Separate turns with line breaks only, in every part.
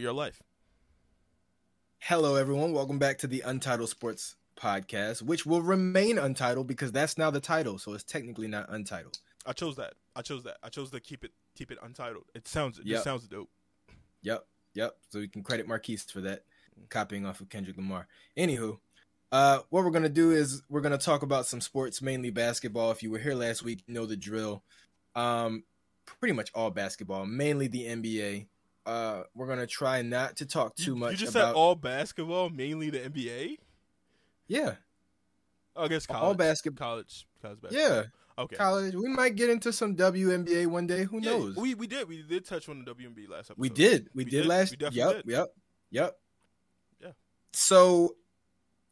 We are live.
Hello, everyone. Welcome back to the Untitled Sports Podcast, which will remain untitled because that's now the title, so it's technically not untitled.
I chose that. I chose that. I chose to keep it keep it untitled. It sounds it
Yep.
just sounds dope.
Yep, yep. So we can credit Marquise for that, copying off of Kendrick Lamar. Anywho, uh, what we're gonna do is we're gonna talk about some sports, mainly basketball. If you were here last week, you know the drill. Um, pretty much all basketball, mainly the NBA. Uh, we're gonna try not to talk too much
You just
about
said all basketball, mainly the NBA.
yeah,
Oh, I guess college.
all basketball.
College. College basketball.
Yeah,
Okay.
college. We might get into some WNBA one day. Who
Yeah,
knows?
we we did we did touch on the WNBA last episode.
We did. We,
We
did,
did.
last.
We
yep.
did.
Yep. Yep.
Yeah.
So,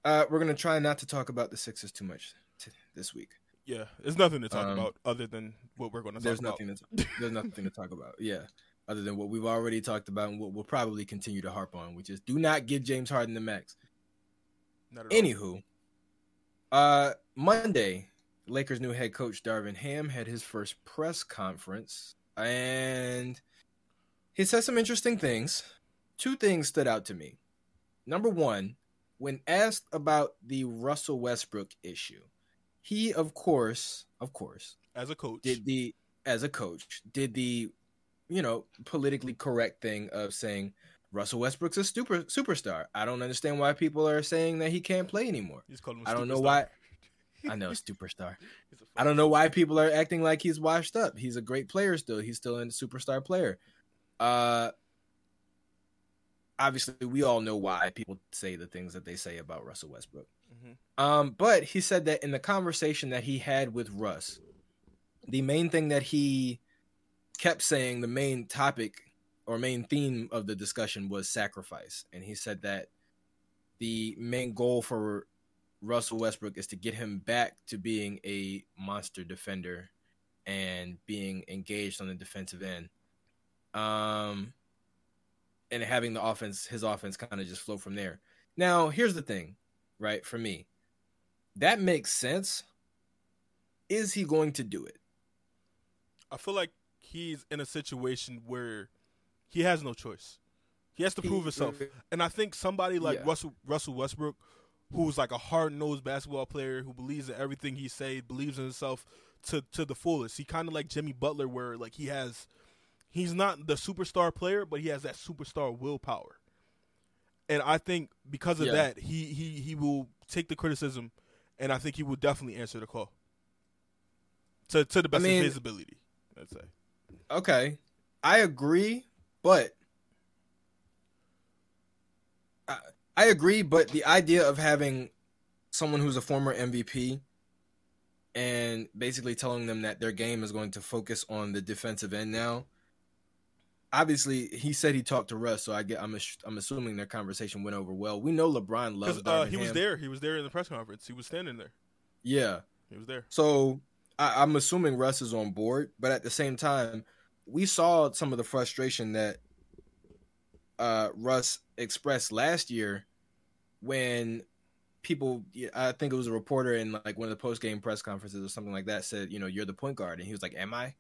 uh, we're gonna try not to talk about the Sixers too much t- this week.
Yeah, there's nothing to talk
Um,
about other than what we're going to talk
There's
about.
nothing. To, there's nothing to talk about. Yeah. Other than what we've already talked about and what we'll probably continue to harp on, which is do not give James Harden the max.
Not at all.
Anywho, uh, Monday, Lakers' new head coach Darvin Ham had his first press conference, and he said some interesting things. Two things stood out to me. Number one, when asked about the Russell Westbrook issue, he, of course, of course,
as a coach,
did the as a coach did the you know politically correct thing of saying Russell Westbrook's a super superstar. I don't understand why people are saying that he can't play anymore.
he's called him a
I don't know why. I know superstar. I don't know why people are acting like he's washed up. He's a great player still. He's still a superstar player. Uh obviously we all know why people say the things that they say about Russell Westbrook.
Mhm.
Um, but he said that in the conversation that he had with Russ, the main thing that he kept saying, the main topic or main theme of the discussion was sacrifice. And he said that the main goal for Russell Westbrook is to get him back to being a monster defender and being engaged on the defensive end. Um and having the offense his offense kind of just flow from there. Now, here's the thing, right? For me, that makes sense. Is he going to do it?
I feel like he's in a situation where he has no choice. He has to prove himself. And I think somebody like
Yeah.
Russell Russell Westbrook, who's like a hard nosed basketball player who believes in everything he says, believes in himself to to the fullest. He kind of like Jimmy Butler, where like he has, he's not the superstar player, but he has that superstar willpower. And I think because of
Yeah.
that, he he he will take the criticism, and I think he will definitely answer the call. To to the best
mean-
of his ability, I'd say.
Okay. I agree, but I, I agree, but the idea of having someone who's a former MVP and basically telling them that their game is going to focus on the defensive end now. Obviously, he said he talked to Russ, so I get I'm I'm assuming their conversation went over well. We know LeBron loves
uh, he was there. He was there in the press conference. He was standing there.
Yeah.
He was there.
So I, I'm assuming Russ is on board, but at the same time, we saw some of the frustration that uh, Russ expressed last year when people. I think it was a reporter in like one of the post game press conferences or something like that said, you know, you're the point guard, and he was like, "Am I?"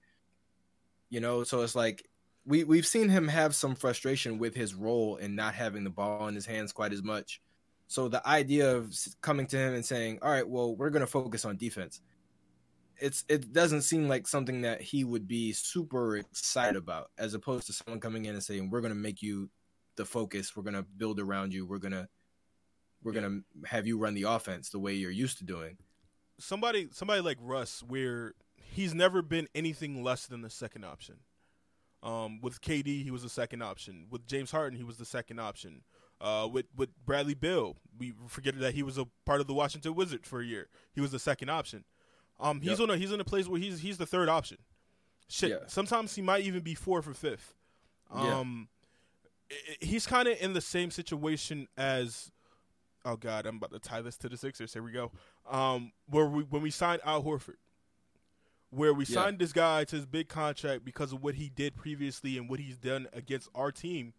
You know, so it's like we we've seen him have some frustration with his role and not having the ball in his hands quite as much. So the idea of coming to him and saying, "All right, well, we're going to focus on defense," it's it doesn't seem like something that he would be super excited about, as opposed to someone coming in and saying, "We're going to make you the focus. We're going to build around you. We're gonna we're
Yeah.
going to have you run the offense the way you're used to doing."
Somebody, somebody like Russ, where he's never been anything less than the second option. Um, with KD, he was the second option. With James Harden, he was the second option. Uh, with with Bradley Beal, we forget that he was a part of the Washington Wizards for a year. He was the second option. Um, he's
Yep.
on a he's in a place where he's he's the third option. Shit,
Yeah.
sometimes he might even be fourth or fifth. Um, i- he's kind of in the same situation as. Oh God, I'm about to tie this to the Sixers. Here we go. Um, where we when we signed Al Horford, where we
Yeah.
signed this guy to his big contract because of what he did previously and what he's done against our team,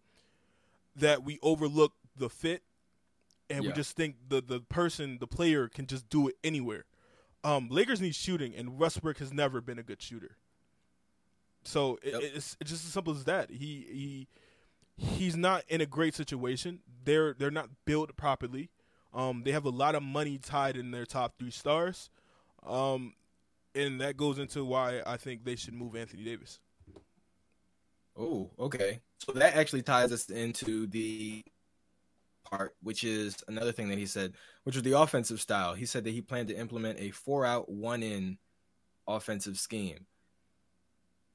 that we overlook the fit, and we just think the the person, the player, can just do it anywhere. Um, Lakers need shooting, and Westbrook has never been a good shooter. So it,
Yep.
it's, it's just as simple as that. He he he's not in a great situation. They're they're not built properly. Um, they have a lot of money tied in their top three stars, um, and that goes into why I think they should move Anthony Davis.
Oh, okay. So that actually ties us into the part, which is another thing that he said, which was the offensive style. He said that he planned to implement a four out, one in offensive scheme.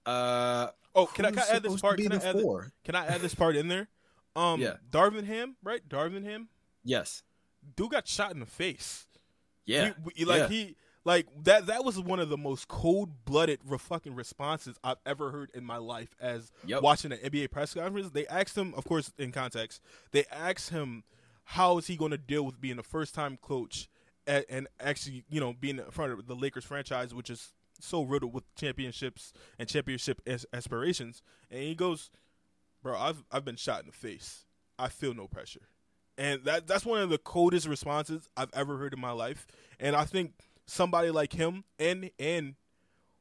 Uh
oh, can I, can I add this part? Can I add, the, can I add this part in there? Um, yeah. Darvin Ham, right? Darvin Ham.
Yes.
Dude got shot in the face.
Yeah.
He, like yeah. he like that that was one of the most cold-blooded fucking responses I've ever heard in my life as yep. watching an NBA press conference. They asked him, of course, in context, they asked him how is he going to deal with being a first-time coach and, and actually, you know, being in front of the Lakers franchise, which is so riddled with championships and championship aspirations. And he goes, "Bro, I've I've been shot in the face. I feel no pressure." And that that's one of the coldest responses I've ever heard in my life. And I think somebody like him and and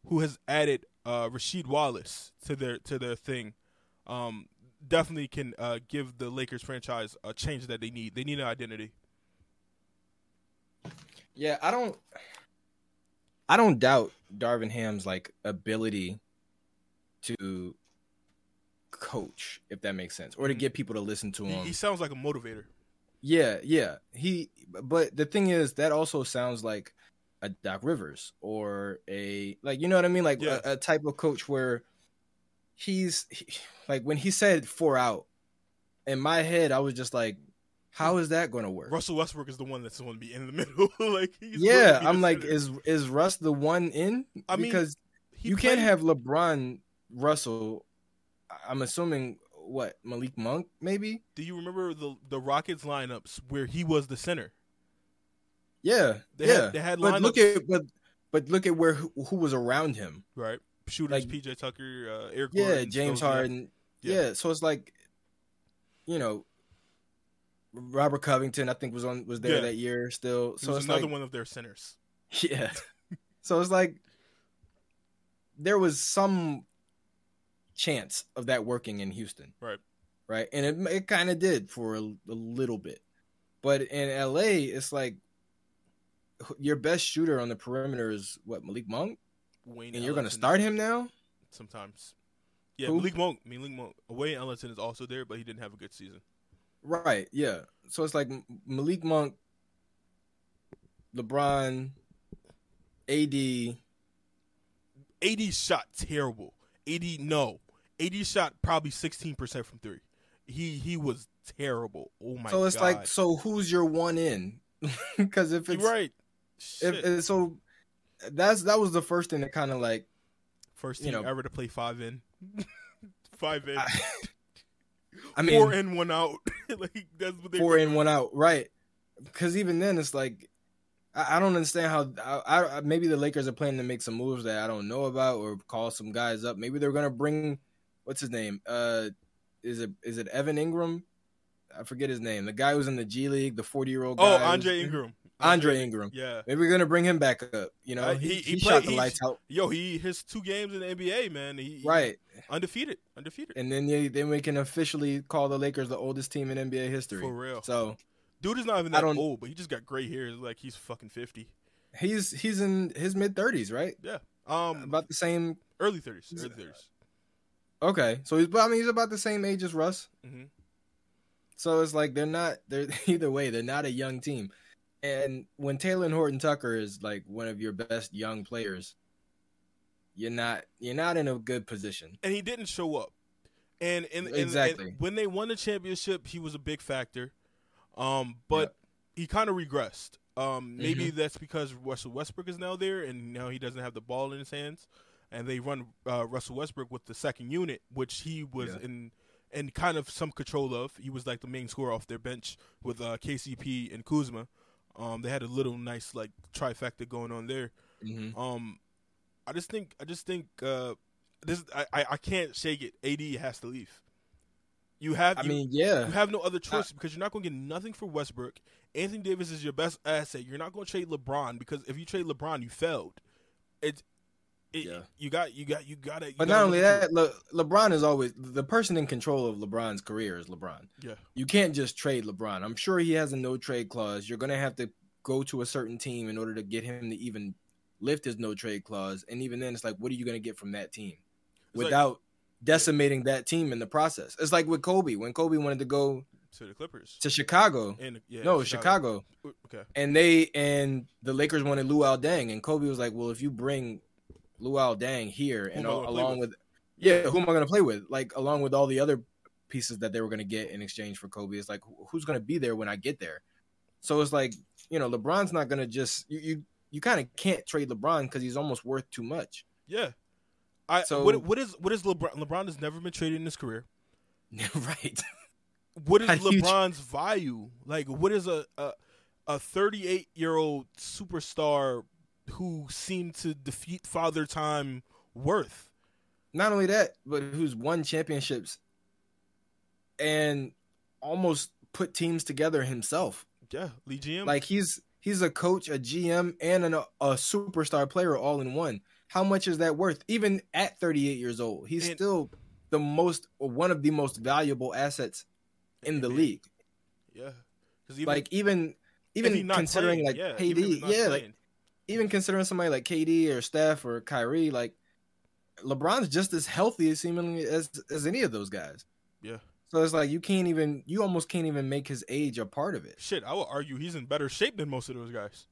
who has added uh, Rasheed Wallace to their to their thing, um, definitely can uh, give the Lakers franchise a change that they need. They need an identity.
Yeah, I don't. I don't doubt Darvin Ham's like ability to coach, if that makes sense, or to mm-hmm. get people to listen to him.
He, he sounds like a motivator.
Yeah, yeah. He, but the thing is, that also sounds like a Doc Rivers or a like you know what I mean, like yeah. a, a, type of coach where he's he, like when he said four out, in my head I was just like, how is that going to work?
Russell Westbrook is the one that's going to be in the middle. like
yeah, I'm like, is is Russ the one in? I mean, because you played... can't have LeBron, Russell. I'm assuming what Malik Monk maybe.
Do you remember the the Rockets lineups where he was the center?
Yeah,
they
yeah.
Had, they had
but look at but but look at where who, who was around him.
Right, shooters, like, PJ Tucker, uh, Eric.
Yeah, Gordon, James Harden. Yeah. yeah, so it's like, you know, Robert Covington. I think was on was there yeah. that year still. So it's
another
like,
one of their centers.
Yeah, so it's like there was some chance of that working in Houston.
Right.
Right, and it it kind of did for a, a little bit, but in LA, it's like your best shooter on the perimeter is what Malik Monk, Wayne and you're going to start him now.
Sometimes, yeah, Who? Malik Monk. Malik Monk. Wayne Ellington is also there, but he didn't have a good season.
Right. Yeah. So it's like Malik Monk, LeBron, AD.
AD shot terrible. AD no. AD shot probably sixteen percent from three. He he was terrible. Oh my!
So it's
God.
like, so who's your one in? Because if it's
You're right,
if, so that's that was the first thing that kind of like
first team you know, ever to play five in, five in. I,
I mean,
four in, one out. like that's what they
four in, one out, right? Because even then, it's like I, I don't understand how. I, I, maybe the Lakers are planning to make some moves that I don't know about, or call some guys up. Maybe they're gonna bring what's his name? Uh, is it is it Evan Ingram? I forget his name. The guy who's in the G League, the forty year old. Guy.
Oh, Andre Ingram.
Andre Ingram.
Yeah.
Maybe we're gonna bring him back up. You know, uh, he, he, he, he played, shot the lights out.
Yo, he his two games in the NBA, man. He,
right.
Undefeated. Undefeated.
And then yeah, then we can officially call the Lakers the oldest team in NBA history.
For real.
So
dude is not even that old, but he just got gray hair. like he's fucking fifty.
He's he's in his mid thirties, right?
Yeah. Um
about the same
early thirties. Early thirties.
Okay. So he's I mean he's about the same age as Russ.
Mm-hmm.
So it's like they're not they're either way, they're not a young team. And when Talen Horton Tucker is like one of your best young players, you're not you're not in a good position.
And he didn't show up. And and, and
exactly
and when they won the championship, he was a big factor. Um, but he kind of regressed. Um, maybe mm-hmm. that's because Russell Westbrook is now there, and now he doesn't have the ball in his hands. And they run uh, Russell Westbrook with the second unit, which he was yeah. in in kind of some control of. He was like the main scorer off their bench with uh, KCP and Kuzma. Um, they had a little nice like trifecta going on there.
Mm-hmm.
Um, I just think I just think uh, this I, I can't shake it. AD has to leave. You have.
I
you,
mean, yeah.
You have no other choice I, because you're not going to get nothing for Westbrook. Anthony Davis is your best asset. You're not going to trade LeBron because if you trade LeBron, you failed. It's it,
Yeah.
you got you got you got it.
But not only that, Le- LeBron is always the person in control of LeBron's career is LeBron.
Yeah.
You can't just trade LeBron. I'm sure he has a no trade clause. You're gonna have to go to a certain team in order to get him to even lift his no trade clause. And even then, it's like, what are you gonna get from that team
like-
without decimating that team in the process? It's like with Kobe when Kobe wanted to go
to the Clippers.
to Chicago.
And yeah,
no, Chicago.
Okay.
and they and the Lakers wanted Luol Deng, and Kobe was like, "Well, if you bring Luol Deng here, and
am I
al-
gonna play
along
with?
with, yeah, who am I going to play with? Like along with all the other pieces that they were going to get in exchange for Kobe, it's like who's going to be there when I get there? So it's like you know, LeBron's not going to just you you, you kind of can't trade LeBron because he's almost worth too much.
Yeah. I
So-
what what is what is LeBron? LeBron has never been traded in his career.
right?
What is
How
LeBron's value? Like, what is a a a 38 year old superstar who seemed to defeat Father Time worth?
Not only that, but who's won championships and almost put teams together himself.
Yeah, LeGM.
Like he's he's a coach, a GM, and an, a superstar player all in one. How much is that worth? Even at 38 years old, he's
And-
still the most one of the most valuable assets in the
Amen.
league.
yeah, because
like even even considering
playing,
like
yeah, even if he's
KD, yeah, like
playing.
Even considering somebody like KD or Steph or Kyrie, like LeBron's just as healthy seemingly as as any of those guys.
Yeah.
So it's like you can't even you almost can't even make his age a part of it.
shit, I would argue he's in better shape than most of those guys.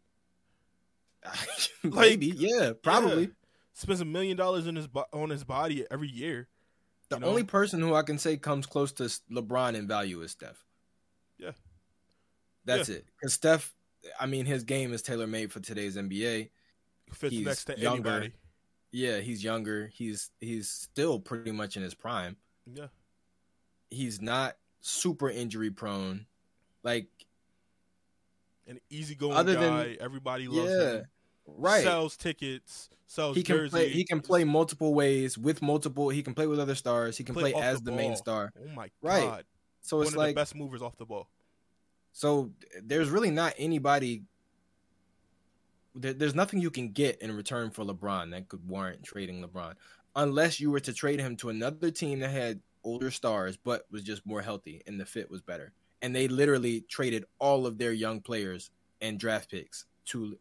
Maybe, yeah, probably.
Yeah. Spends a million dollars in his bo- on his body every year.
The
you know?
only person who I can say comes close to LeBron in value is Steph.
Yeah.
That's it. Because Steph, I mean, his game is tailor made for today's NBA.
Fits
He's
next to
younger.
anybody.
Yeah, he's younger. He's he's still pretty much in his prime.
Yeah,
He's not super injury prone. Like,
an easygoing
Other than-
everybody loves
yeah,
him.
right.
Sells tickets. Sells
he can
jerseys.
play. He can play multiple ways with multiple. He can play with other stars. He can play,
off
as the, main star.
Oh my
Right.
god!
So
One
it's
of
like
the best movers off the ball.
So there's really not anybody. There, there's nothing you can get in return for LeBron that could warrant trading LeBron, unless you were to trade him to another team that had older stars but was just more healthy and the fit was better. And they literally traded all of their young players and draft picks to.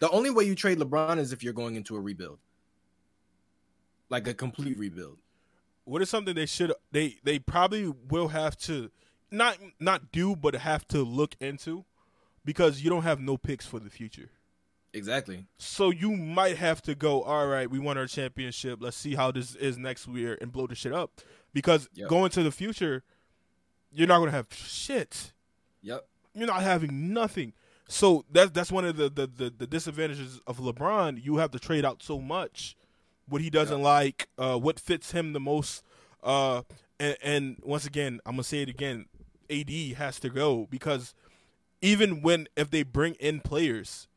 The only way you trade LeBron is if you're going into a rebuild, like a complete rebuild.
What is something they should they they probably will have to not not do but have to look into because you don't have no picks for the future.
Exactly.
So you might have to go, all right, we won our championship. Let's see how this is next year and blow the shit up. Because
Yep.
going to the future, you're not gonna have shit.
Yep.
You're not having nothing. So that's that's one of the, the, the, the disadvantages of LeBron. You have to trade out so much what he doesn't like, uh, what fits him the most. Uh, and, and once again, I'm gonna say it again. AD has to go because even when if they bring in players,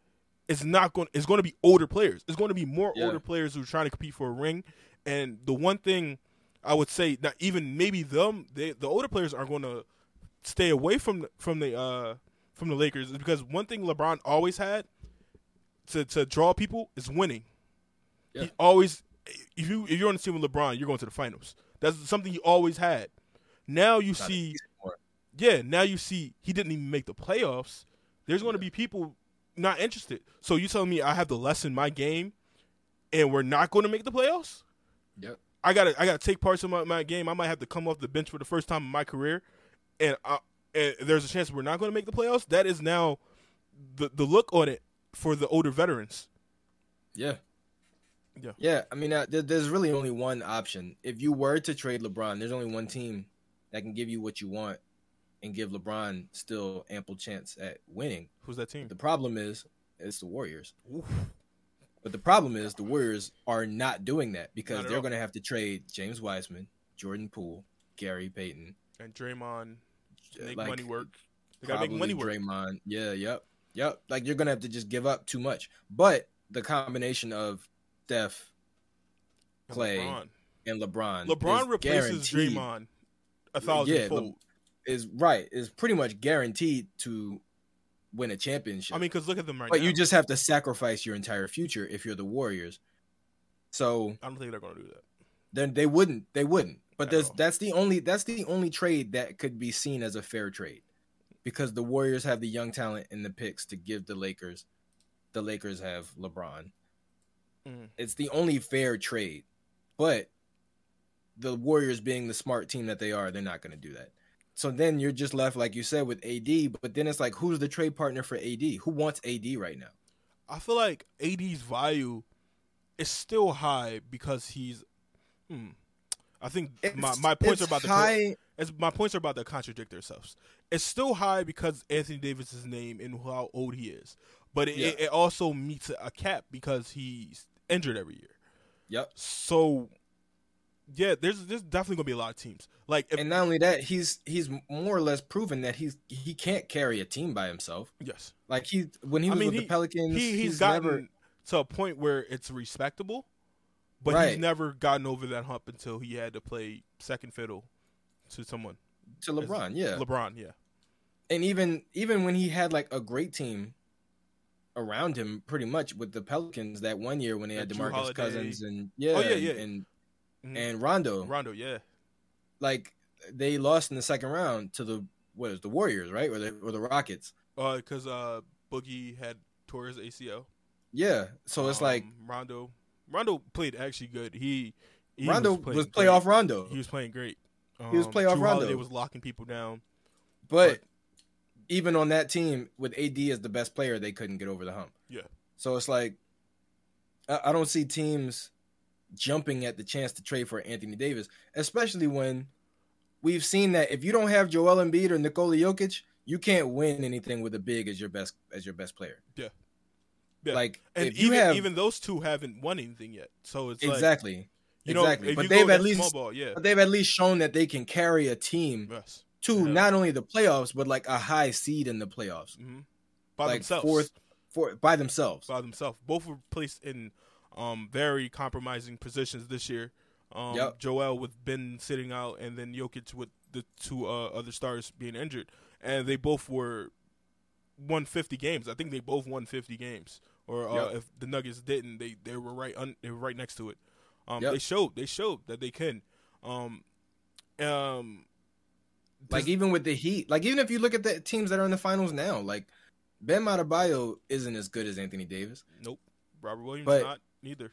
it's not going. It's going to be older players. It's going to be more
Yeah.
older players who are trying to compete for a ring. And the one thing I would say, that even maybe them, they, the older players are going to stay away from from the uh, from the Lakers is because one thing LeBron always had to to draw people is winning.
Yeah.
He always if you if you're on the team with LeBron, you're going to the finals. That's something he always had. Now you
Not
see. Yeah, now you see he didn't even make the playoffs. There's going to be people not interested. So you telling me I have to lessen my game, and we're not going to make the playoffs?
Yep.
I gotta I gotta take parts of my, my game. I might have to come off the bench for the first time in my career, and I, and there's a chance we're not going to make the playoffs. That is now the the look on it for the older veterans.
Yeah.
Yeah.
Yeah. I mean, uh, there, there's really only one option. If you were to trade LeBron, there's only one team that can give you what you want and give LeBron still ample chance at winning.
Who's that team?
The problem is, it's the Warriors.
Oof.
But the problem is, the Warriors are not doing that because they're going to have to trade James Wiseman, Jordan Poole, Gary Payton,
And Draymond make
like,
money work. They gotta make money work.
Draymond. Yeah, yep, yep. Like you're gonna have to just give up too much. But the combination of Steph Clay,
LeBron,
and LeBron,
LeBron replaces
guaranteed-
Draymond a thousand
Yeah,
fold.
Is right. Is pretty much guaranteed to win a championship.
I mean, because look at them right
but
now.
you just have to sacrifice your entire future if you're the Warriors. So
I don't think they're going to do that.
then they wouldn't. They wouldn't. But there's that's the only that's the only trade that could be seen as a fair trade, because the Warriors have the young talent in the picks to give the Lakers. The Lakers have LeBron.
Mhm.
It's the only fair trade, but the Warriors being the smart team that they are, they're not going to do that. So then you're just left, like you said, with AD. But then it's like, who's the trade partner for AD? Who wants AD right now?
I feel like AD's value is still high because he's. Hmm, I think my,
It's-
my points are about the
high.
it's, my points are about to contradict themselves. It's still high because Anthony Davis's name and how old he is, but it,
Yeah.
it, it also meets a cap because he's injured every year.
Yep.
So, yeah, there's there's definitely gonna be a lot of teams. Like, if,
And not only that, he's he's more or less proven that he's he can't carry a team by himself.
yes,
Like he when he
I
was
mean,
with
he-
the Pelicans,
he he's,
he's,
gotten
never
to a point where it's respectable, but he's never gotten over that hump until he had to play second fiddle to someone.
to LeBron. Yeah,
LeBron, yeah,
and even even when he had like a great team around him, pretty much with the Pelicans that one year when they had Demarcus Cousins and yeah,
Oh, yeah,
and-
yeah.
and
Mhm.
and Rondo,
Rondo, yeah,
like they lost in the second round to the what is the Warriors, right, or the or the Rockets.
Uh, because uh, Boogie had tore his ACL.
Yeah, so it's like
Um, Rondo. Rondo played actually good. He, he
Rondo
was,
was,
playing
playoff
great.
Rondo,
He was playing great. Um,
He was playoff
Jrue
Rondo.
Holiday was locking people down.
but even on that team with AD as the best player, they couldn't get over the hump.
Yeah.
So it's like I, I don't see teams jumping at the chance to trade for Anthony Davis, especially when we've seen that if you don't have Joel Embiid or Nikola Jokic, you can't win anything with a big as your best as your best player.
Yeah. Yeah.
Like
And even
have
even those two haven't won anything yet. So it's like
exactly,
you know,
exactly. But they've at least
ball, yeah,
but they've at least shown that they can carry a team
yes,
to
Yeah.
not only the playoffs but like a high seed in the playoffs.
hmm by
Like
themselves,
fourth for by themselves.
by themselves. Both were placed in um, very compromising positions this year. Um,
Yep.
Joel with Ben sitting out, and then Jokic with the two uh, other stars being injured, and they both were won 50 games. I think they both won 50 games, or uh,
Yep.
if the Nuggets didn't, they they were right un- they were right next to it. Um,
Yep.
They showed they showed that they can. Um, um,
Like
this-
even with the Heat, like even if you look at the teams that are in the finals now, like Bam Adebayo isn't as good as Anthony Davis.
Nope. Robert Williams
But-
not neither.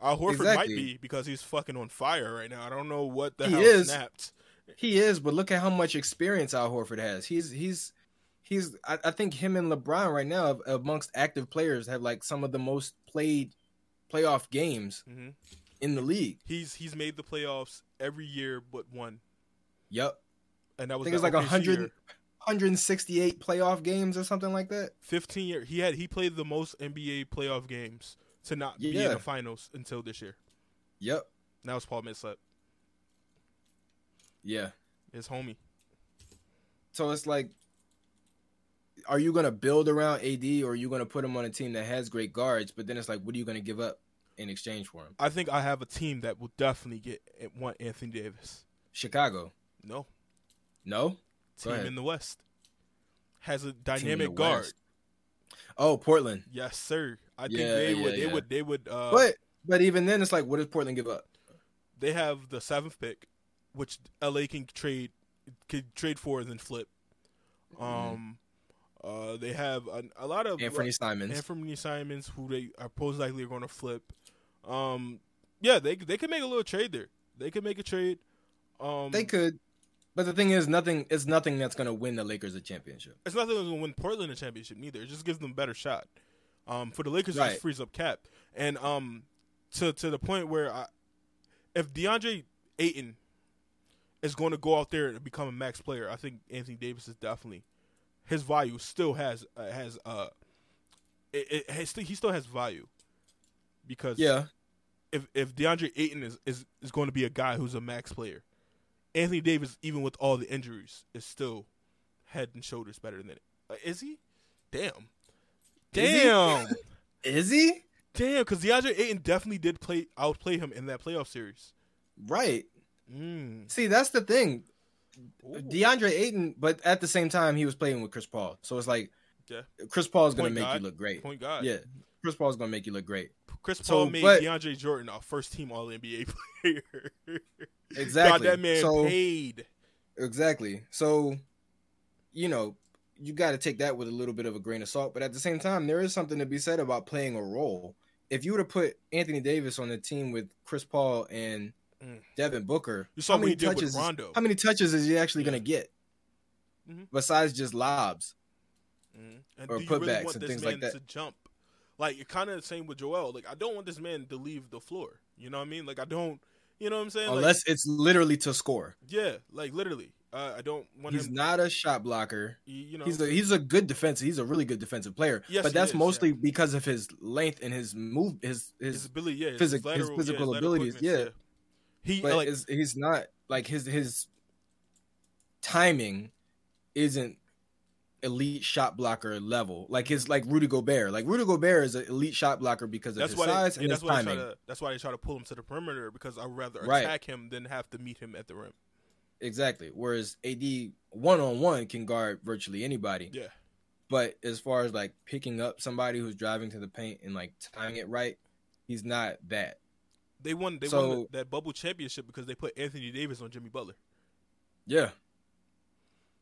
Al Horford
Exactly.
might be because he's fucking on fire right now. I don't know what the
He
hell
is.
snapped.
He is, but look at how much experience Al Horford has. He's he's he's. I, I think him and LeBron right now, amongst active players, have like some of the most played playoff games
hmm
in the league.
He's he's made the playoffs every year but one,
Yep,
and that
I
was
think it's
the
like
OKC
100, 168 playoff games or something like that.
Fifteen year. He had he played the most NBA playoff games to not be in the finals until this year.
Yep,
That was Paul Millsap,
yeah.
his homie.
So it's like, are you gonna build around AD or are you gonna put him on a team that has great guards? But then it's like, what are you gonna give up in exchange for him?
I think I have a team that will definitely get want Anthony Davis.
Chicago,
No
no.
Team in the West has a dynamic guard.
West. Oh, Portland.
Yes, sir. I think
Yeah,
they
yeah,
would. They would. They would. Uh,
But but even then, it's like, what does Portland give up?
they have the seventh pick, which LA can trade, could trade for and then flip. Um, uh, they have a, a lot of
Mm-hmm. Anthony Simons.
Anthony Simons, who they are most likely are going to flip. Um, yeah, they they could make a little trade there. They could make a trade. Um,
they could, but the thing is, nothing. It's nothing that's gonna win the Lakers a championship.
It's nothing that's going to win Portland a championship neither. It just gives them a better shot. Um, for the Lakers, it
Right.
just frees up cap, and um, to to the point where I, if DeAndre Ayton is going to go out there and become a max player, I think Anthony Davis is definitely his value still has uh, has uh, it, it has, he still has value because
Yeah,
if if DeAndre Ayton is, is is going to be a guy who's a max player, Anthony Davis, even with all the injuries, is still head and shoulders better than it. Uh, is he? Damn.
Is he?
Damn.
is he
Damn, because DeAndre Ayton definitely did play outplay him in that playoff series.
right?
Mm.
See, that's the thing.
Ooh.
DeAndre Ayton, but at the same time, he was playing with Chris Paul, so it's like
Yeah.
Chris Paul is gonna make
guard.
you look great.
Point guard.
Yeah, Chris Paul is gonna make you look great.
Chris
So,
Paul made
but-
DeAndre Jordan a first team All NBA player.
Exactly.
Got that man
so
paid.
exactly. So, you know, you got to take that with a little bit of a grain of salt. But at the same time, there is something to be said about playing a role. If you were to put Anthony Davis on the team with Chris Paul and
Mm.
Devin Booker,
You saw
how many
he did with
touches?
Rondo.
How many touches is he actually
Yeah.
going to get?
Mhm.
Besides just lobs.
Mhm. And
Or
do you really want
and
this
things
man
like that.
to jump? Like it kind of the same with Joel. Like I don't want this man to leave the floor. You know what I mean? Like I don't. You know what I'm saying? Like,
Unless it's literally to score.
yeah, like literally. Uh, I don't want
He's
him.
not a shot blocker.
you know,
He's a he's a good defensive. He's a really good defensive player.
Yes,
but that's
is,
mostly because of his length and his move his
his
his.
ability, yeah,
physic- his
lateral-
physical
yeah,
abilities,
quickness,
yeah.
He
But
like
is, he's not like his his timing isn't elite shot blocker level. Like his like Rudy Gobert. Like Rudy Gobert is an elite shot blocker because of
that's
his size
they,
and
yeah,
his
that's why they
timing.
to that's why they try to pull him to the perimeter because I'd rather
Right.
attack him than have to meet him at the rim.
Exactly. Whereas AD one on one can guard virtually anybody.
Yeah,
But as far as like picking up somebody who's driving to the paint and like timing it right, he's not that.
they won they
So-
won the, that bubble championship because they put Anthony Davis on Jimmy Butler.
Yeah.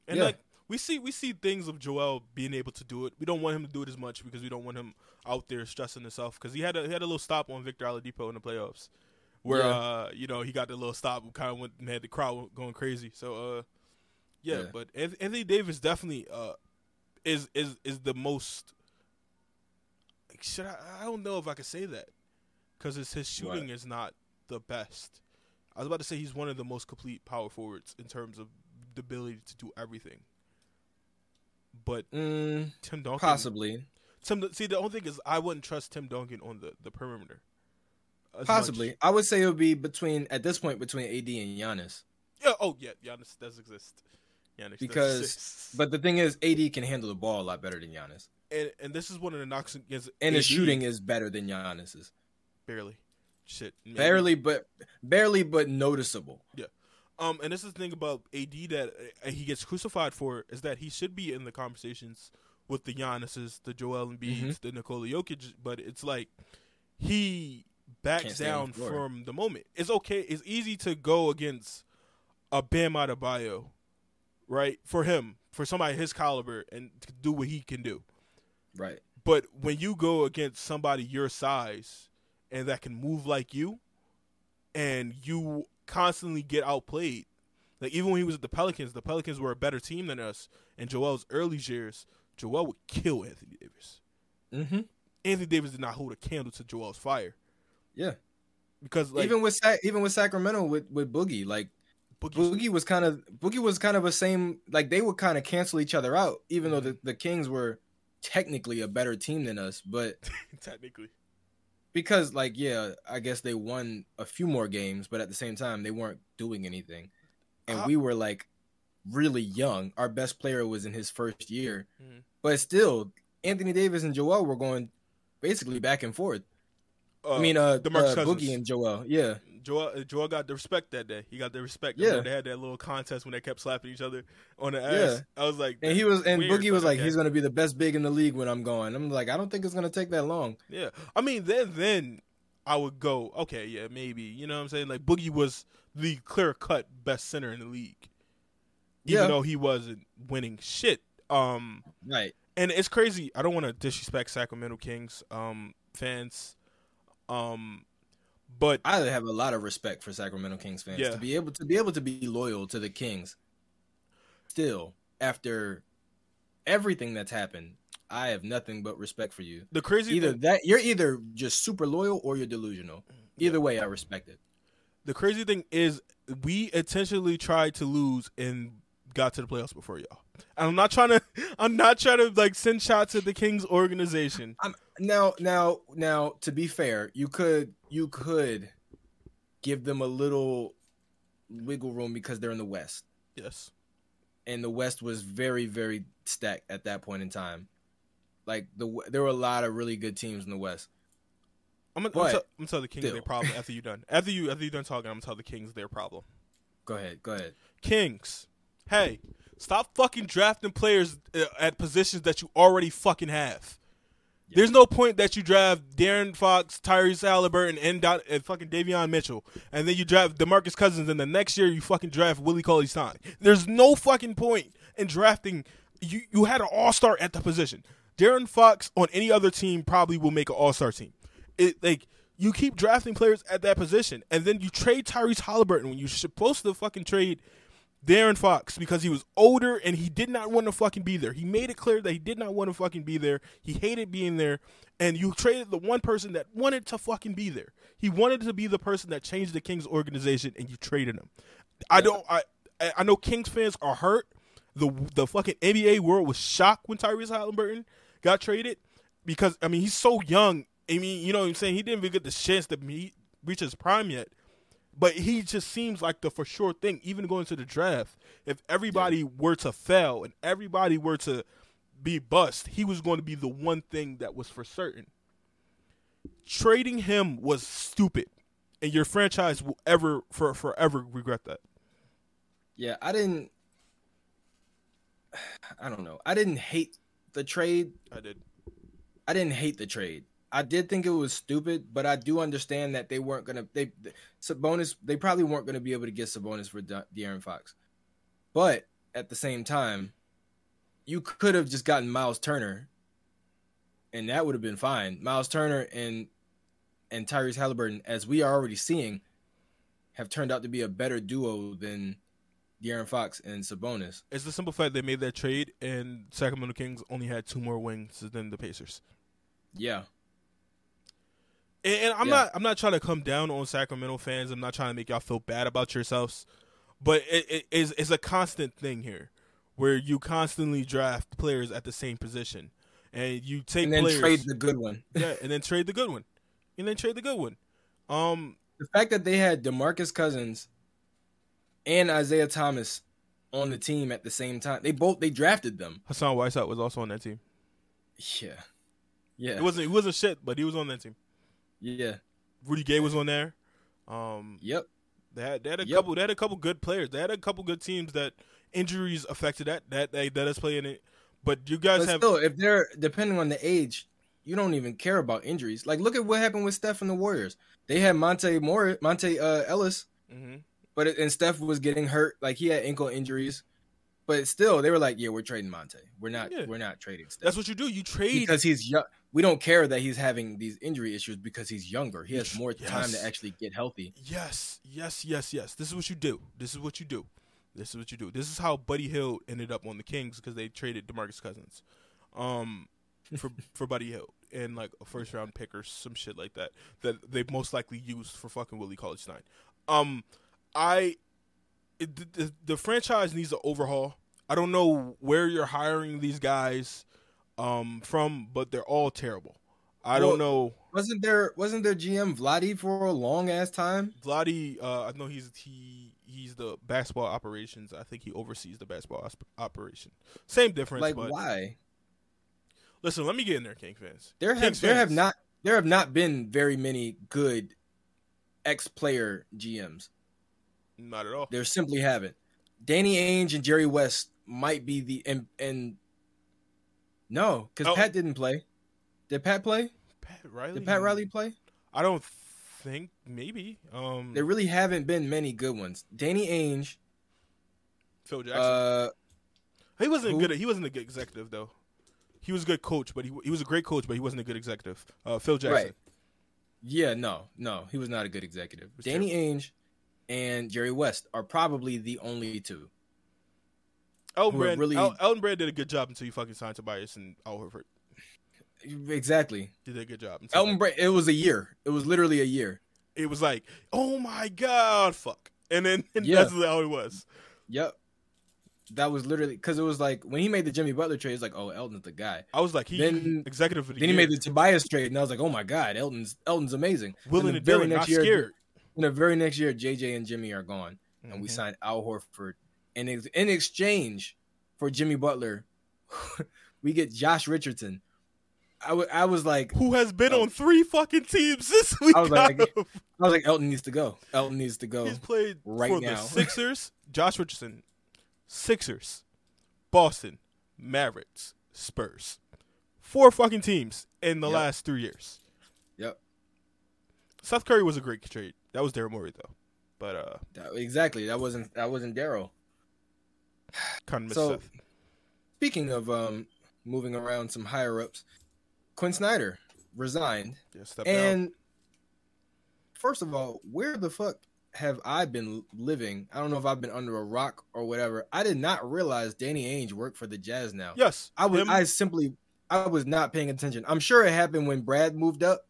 And
Yeah.
like we see we see things of Joel being able to do it. We don't want him to do it as much because we don't want him out there stressing himself because he had a he had a little stop on Victor Oladipo in the playoffs. Where
Yeah.
uh you know he got the little stop, kind of went and had the crowd going crazy. So uh yeah,
Yeah.
but Anth- Anthony Davis definitely uh is is is the most. Should I? I don't know if I could say that because his shooting is not the best. I was about to say he's one of the most complete power forwards in terms of the ability to do everything. But
Mm,
Tim Duncan,
possibly.
Tim, see, the only thing is I wouldn't trust Tim Duncan on the the perimeter.
Possibly.
much.
I would say it would be between at this point between AD and Giannis.
Yeah. Oh, yeah. Giannis does exist. Giannis does
Because-
exist.
But the thing is AD can handle the ball a lot better than Giannis.
and and this is one of the knocks against
And his shooting is better than Giannis's.
barely. Shit. maybe.
Barely but barely but noticeable. Yeah.
Um, and this is the thing about AD that uh, he gets crucified for is that he should be in the conversations with the Giannis's, the Joel Embiid's,
Mhm.
the Nikola Jokic, but it's like he backs down
the
from the moment. It's okay. It's easy to go against a Bam Adebayo, right? For him, for somebody his caliber, and to do what he can do.
Right.
But when you go against somebody your size and that can move like you, and you constantly get outplayed, like even when he was at the Pelicans, the Pelicans were a better team than us. In Joel's early years, Joel would kill Anthony Davis.
Mm-hmm.
Anthony Davis did not hold a candle to Joel's fire
Yeah.
because like
even with Sa- even with Sacramento with, with Boogie, like
Boogie's-
Boogie was kind of Boogie was kind of a same like they would kind of cancel each other out, even though the, the Kings were technically a better team than us, but
technically,
because like yeah, I guess they won a few more games, but at the same time they weren't doing anything, and we were like really young. Our best player was in his first year,
Mhm.
but still Anthony Davis and Joel were going basically back and forth.
Uh,
I mean, uh,
DeMarcus
uh
Cousins.
Boogie and Joel, yeah,
Joel, uh, Joel got the respect that day. He got the respect.
Yeah.
Yeah, they had that little contest when they kept slapping each other on the ass. I was like,
and he was and
Weird,
Boogie was like,
okay.
he's gonna be the best big in the league when I'm going. I'm like, I don't think it's gonna take that long.
Yeah, I mean, then then I would go, okay, yeah, maybe. You know what I'm saying? Like Boogie was the clear cut best center in the league, even
Yeah.
though he wasn't winning shit. Um,
Right.
and it's crazy. I don't want to disrespect Sacramento Kings um fans, um, but
I have a lot of respect for Sacramento Kings fans
Yeah.
to be able to be able to be loyal to the Kings. Still, after everything that's happened, I have nothing but respect for you.
the crazy
Either
thing,
that you're either just super loyal or you're delusional. Either
Yeah.
way, I respect it.
the crazy thing is we intentionally tried to lose and got to the playoffs before y'all. And I'm not trying to. I'm not trying to like send shots at the Kings organization.
I'm now now now to be fair, you could you could give them a little wiggle room because they're in the West.
Yes.
and the West was very, very stacked at that point in time. Like the there were a lot of really good teams in the West.
I'm gonna,
But
I'm, tell, I'm gonna tell the Kings
still.
their problem after you done. After you after you done talking, I'm gonna tell the Kings their problem.
Go ahead, go ahead.
Kings, hey, stop fucking drafting players uh, at positions that you already fucking have. There's no point that you draft De'Aaron Fox, Tyrese Halliburton, and, Don, and fucking Davion Mitchell, and then you draft Demarcus Cousins, and the next year you fucking draft Willie Cauley Stein. There's no fucking point in drafting. You you had an all star at the position. De'Aaron Fox on any other team probably will make an all star team. It like you keep drafting players at that position, and then you trade Tyrese Halliburton when you're supposed to fucking trade De'Aaron Fox because he was older and he did not want to fucking be there. He made it clear that he did not want to fucking be there. He hated being there. And you traded the one person that wanted to fucking be there. He wanted to be the person that changed the Kings organization and you traded him. I don't I I know Kings fans are hurt. The the fucking NBA world was shocked when Tyrese Halliburton got traded because I mean he's so young. I mean, you know what I'm saying? He didn't even get the chance to meet, reach his prime yet. But he just seems like the for sure thing, even going to the draft. If everybody yeah. were to fail and everybody were to be bust, he was going to be the one thing that was for certain. Trading him was stupid, and your franchise will ever for forever regret that.
Yeah, I didn't. I don't know. I didn't hate the trade.
I did.
I didn't hate the trade. I did think it was stupid, but I do understand that they weren't gonna they Sabonis they probably weren't gonna be able to get Sabonis for De- De'Aaron Fox, but at the same time, you could have just gotten Myles Turner, and that would have been fine. Myles Turner and and Tyrese Halliburton, as we are already seeing, have turned out to be a better duo than De'Aaron Fox and Sabonis.
It's the simple fact they made that trade, and Sacramento Kings only had two more wings than the Pacers.
Yeah,
and, and I'm yeah. not I'm not trying to come down on Sacramento fans. I'm not trying to make y'all feel bad about yourselves, but it, it is it's a constant thing here, where you constantly draft players at the same position, and you take
and then
players,
trade the good one.
yeah, and then trade the good one, and then trade the good one. Um,
the fact that they had Demarcus Cousins and Isaiah Thomas on the team at the same time, they both they drafted them.
Hassan Whiteside was also on that team.
Yeah, yeah.
It wasn't it wasn't shit, but he was on that team.
Yeah.
Rudy Gay was on there. Um,
yep.
They had they had a yep. couple they had a couple good players. They had a couple good teams that injuries affected that that they that is playing it. But you guys
but
have
still if they're depending on the age, you don't even care about injuries. Like look at what happened with Steph and the Warriors. They had Monte Moore, Monte uh, Ellis, mm-hmm. but it, and Steph was getting hurt. Like he had ankle injuries. But still, they were like, "Yeah, we're trading Monte. We're not. Yeah. We're not trading." Steph.
That's what you do. You trade
because he's young. We don't care that he's having these injury issues because he's younger. He has more yes. time to actually get healthy.
Yes, yes, yes, yes. This is what you do. This is what you do. This is what you do. This is how Buddy Hield ended up on the Kings because they traded Demarcus Cousins, um, for for Buddy Hield and like a first round pick or some shit like that that they most likely used for fucking Willie Cauley Stein. Um, I it, the, the franchise needs an overhaul. I don't know where you're hiring these guys um, from, but they're all terrible. I well, don't know.
Wasn't there wasn't there GM Vlade for a long ass time?
Vlade, uh, I know he's he he's the basketball operations. I think he oversees the basketball operation. Same difference.
Like
but
why?
Listen, let me get in there, King fans.
There
have
there have not there have not been very many good ex player GMs.
Not at all.
There simply haven't. Danny Ainge and Jerry West might be the and and no, because oh. Pat didn't play. Did Pat play?
Pat Riley.
Did Pat Riley play?
I don't think. Maybe. Um,
there really haven't been many good ones. Danny Ainge.
Phil Jackson. Uh, he wasn't who? good. He wasn't a good executive though. He was a good coach, but he he was a great coach, but he wasn't a good executive. Uh, Phil Jackson. Right.
Yeah, no, no, he was not a good executive. Danny terrible. Ainge and Jerry West are probably the only two.
Elton Brand, really... El- Elton Brand did a good job until you fucking signed Tobias and Al Horford.
Exactly.
Did a good job.
Elton Brand. It was a year. It was literally a year.
It was like, oh my god, fuck, and then and yeah. that's how it was.
Yep. That was literally because it was like when he made the Jimmy Butler trade. It's like, oh, Elton's the guy.
I was like, he then executive.
The
then
year. he made the Tobias trade, and I was like, oh my god, Elton's Elton's amazing.
Willing to do it, not year, scared.
In the very next year, JJ and Jimmy are gone, mm-hmm. and we mm-hmm. signed Al Horford. And in exchange, for Jimmy Butler, we get Josh Richardson. I, w- I was like,
who has been oh. on three fucking teams this week?
I was like, I was like, Elton needs to go. Elton needs to go.
He's played right for now. the Sixers, Josh Richardson, Sixers, Boston, Mavericks, Spurs, four fucking teams in the
Yep.
last three years.
Yep.
Seth Curry was a great trade. That was Daryl Morey though, but uh,
That- exactly. That wasn't that wasn't Daryl.
kind of
So-
Seth.
Speaking of um moving around some higher ups, Quin Snyder resigned.
Yeah.
And first of all, where the fuck have I been living? I don't know if I've been under a rock or whatever. I did not realize Danny Ainge worked for the Jazz now.
Yes,
I was
him-
I simply I was not paying attention. I'm sure it happened when Brad moved up,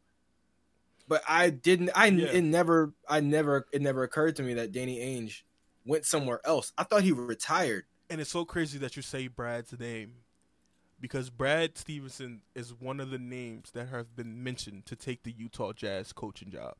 but I didn't. I
Yeah.
it never I never it never occurred to me that Danny Ainge went somewhere else. I thought he retired.
And it's so crazy that you say Brad's name because Brad Stevenson is one of the names that have been mentioned to take the Utah Jazz coaching job.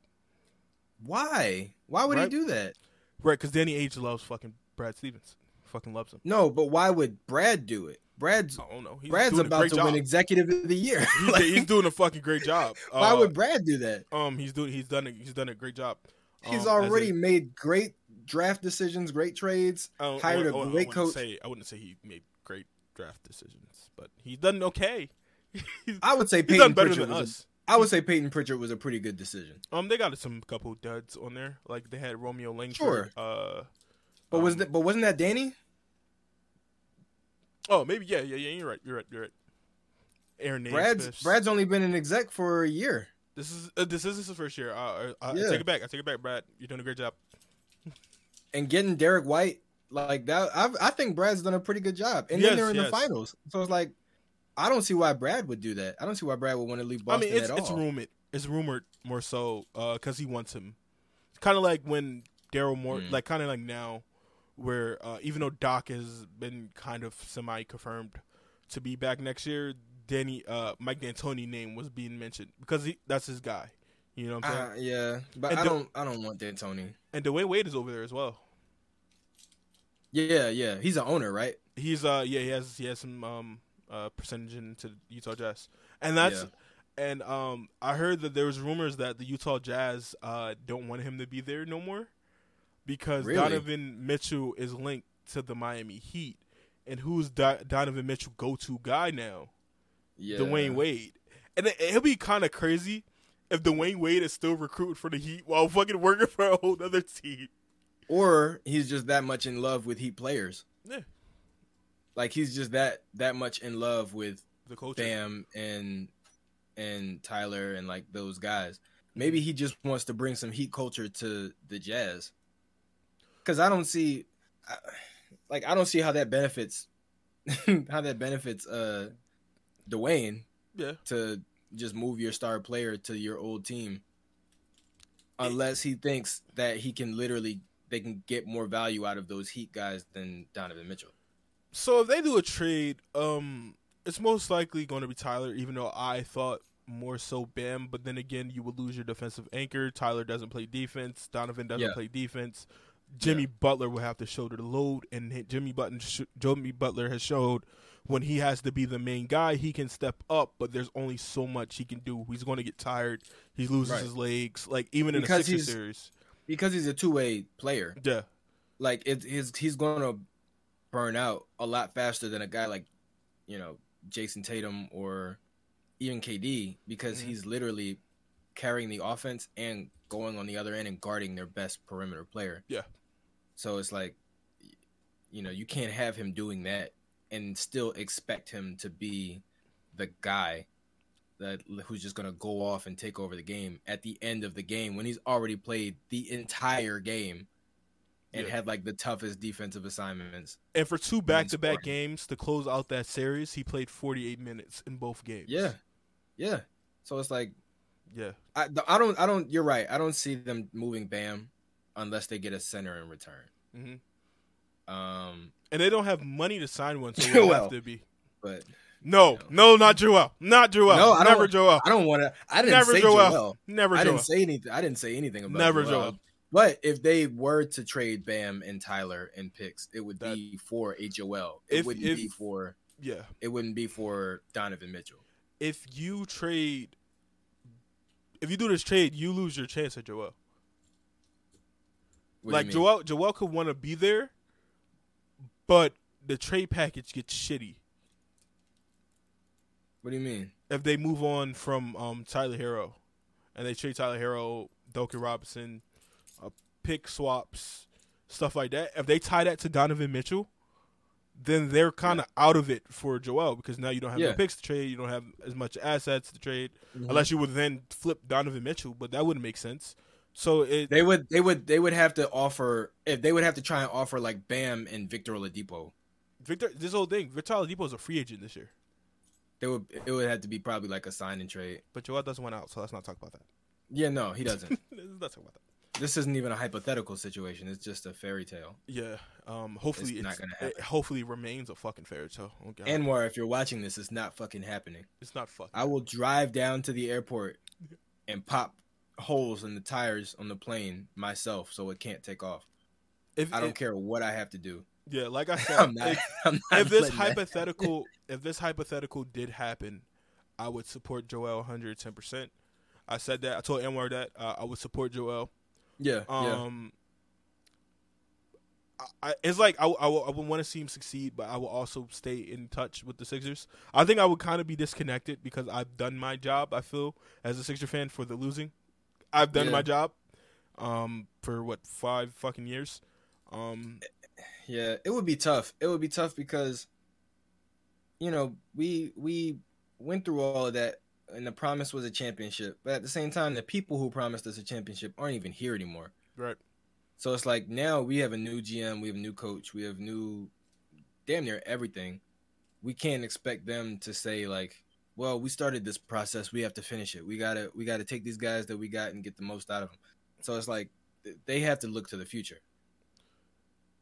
Why? Why would
Right.
he do that?
Right, because Danny Ainge loves fucking Brad Stevenson. Fucking loves him.
No, but why would Brad do it? Brad's
I don't know. He's
Brad's about to
job.
win executive of the year.
He's,
Like,
he's doing a fucking great job.
why
Uh,
would Brad do that?
um he's doing he's done a, he's done a great job.
He's
Um, as
already
a-
made great draft decisions, great trades. Hired
I
a great coach.
Say, I wouldn't say he made great draft decisions, but he's done okay. he's,
I would say
he's
Payton
done better
Pritchard
than
was
us.
A, I would say Payton Pritchard was a pretty good decision.
Um, they got some couple duds on there. Like they had Romeo Langford.
Sure.
Uh,
But was
um,
that, but wasn't that Danny?
Oh, maybe yeah, yeah, yeah. You're right. You're right. You're right. Aaron
Brad's
Naismith.
Brad's only been an exec for a year.
This is uh, this is his first year. Uh, I, I,
Yeah.
I take it back. I take it back, Brad. You're doing a great job.
and getting Derrick White like that, I, I think Brad's done a pretty good job. And
Yes,
then they're in
yes.
the finals, so it's like I don't see why Brad would do that. I don't see why Brad would want to leave Boston
I
Boston
mean, it's
at
it's
all.
rumored. It's rumored more so because he wants him. It's kind of like when Daryl Morey,
Mm.
like kind of like now, where uh, even though Doc has been kind of semi confirmed to be back next year, Danny uh, Mike D'Antoni name was being mentioned because he, that's his guy. You know what I'm saying?
Uh, yeah, but
And
I
the-
don't I don't want D'Antoni.
and Dwyane Wade is over there as well.
Yeah, yeah, he's an owner, right?
He's uh yeah he has he has some um uh percentage into Utah Jazz and that's
Yeah.
and um I heard that there was rumors that the Utah Jazz uh don't want him to be there no more because
Really?
Donovan Mitchell is linked to the Miami Heat and who's Do- Donovan Mitchell go to guy now
Yeah,
Dwyane Wade and it, it'll be kind of crazy if Dwyane Wade is still recruiting for the Heat while fucking working for a whole other team
or he's just that much in love with Heat players.
yeah
Like he's just that that much in love with
the coach
Bam and and Tyler and like those guys. Maybe he just wants to bring some Heat culture to the Jazz. Because I don't see, like, I don't see how that benefits how that benefits uh Dwyane
yeah
to just move your star player to your old team, unless he thinks that he can literally they can get more value out of those Heat guys than Donovan Mitchell.
So if they do a trade, um, it's most likely going to be Tyler. Even though I thought more so Bam, but then again, you would lose your defensive anchor. Tyler doesn't play defense. Donovan doesn't
Yeah.
play defense. Jimmy Butler will have to shoulder the load, and Jimmy Button, sh- Jimmy Butler has showed when he has to be the main guy, he can step up, but there's only so much he can do. He's going to get tired. He loses
Right.
his legs. Like even in
Because
a Sixer
he's-
series,
Because he's a two way player.
yeah,
like it, his he's going to burn out a lot faster than a guy like you know Jayson Tatum or even KD because
Mhm.
he's literally carrying the offense and going on the other end and guarding their best perimeter player.
Yeah.
So it's like you know, you can't have him doing that and still expect him to be the guy that who's just going to go off and take over the game at the end of the game when he's already played the entire game and
Yeah.
had like the toughest defensive assignments.
and for two back-to-back games to close out that series, he played 48 minutes in both games.
Yeah. Yeah. So it's like
yeah.
I, I don't I don't you're right. I don't see them moving Bam unless they get a center in return.
hmm
Um
and they don't have money to sign one, so
Well.
have to be.
but
No, no, not Joel, not Joel,
No, I don't-
never Joel,
I don't want to I didn't
never
say
Joel,
Joel.
never
I
Joel.
didn't say anything. I didn't say anything about
Never
Joel.
Joel.
But if they were to trade Bam and Tyler and picks, it would
That-
be for a Joel. It
If-
wouldn't
if-
be for
yeah,
it wouldn't be for Donovan Mitchell.
if you trade, if you do this trade, you lose your chance at Joel.
What
like? Joel, Joel could want to be there, but the trade package gets shitty.
What do you mean?
If they move on from um, Tyler Herro, and they trade Tyler Herro, Duncan Robinson, uh, pick swaps, stuff like that. If they tie that to Donovan Mitchell, then they're kind of out of it for Joel because now you don't have
Yeah.
no picks to trade, you don't have as much assets to trade,
Mhm.
unless you would then flip Donovan Mitchell, but that wouldn't make sense. So it
They would they would they would have to offer if they would have to try and offer like Bam and Victor Oladipo.
Victor, this whole thing, Victor Oladipo is a free agent this year,
They would it would have to be probably like a sign and trade.
but Joel doesn't want out, so let's not talk about that.
Yeah, no, he doesn't.
let's not talk about that.
This isn't even a hypothetical situation. It's just a fairy tale.
Yeah, um, hopefully
It's
it's,
not gonna
it
happen.
hopefully remains a fucking fairy tale. Oh, God.
Anwar, if you're watching this, it's not fucking happening.
it's not fucking.
I will drive down to the airport and pop holes in the tires on the plane myself so it can't take off.
if,
I don't
if-
care what I have to do.
Yeah, like I said,
I'm not.
if,
I'm not
if this hypothetical, if this hypothetical did happen, I would support Joel 110. percent I said that. I told Anwar that uh, I would support Joel.
Yeah, yeah,
Um, I, I, it's like I, I, I would want to see him succeed, but I will also stay in touch with the Sixers. I think I would kind of be disconnected because I've done my job. I feel as a Sixer fan for the losing, I've done
Yeah.
my job. Um, for what five fucking years. Um,
yeah. It would be tough. It would be tough because, you know, we we went through all of that, and the promise was a championship. But at the same time, the people who promised us a championship aren't even here anymore.
right.
So it's like now we have a new GM, we have a new coach, we have new damn near everything. We can't expect them to say like, "Well, we started this process, we have to finish it. We gotta we gotta take these guys that we got and get the most out of them." So it's like they have to look to the future.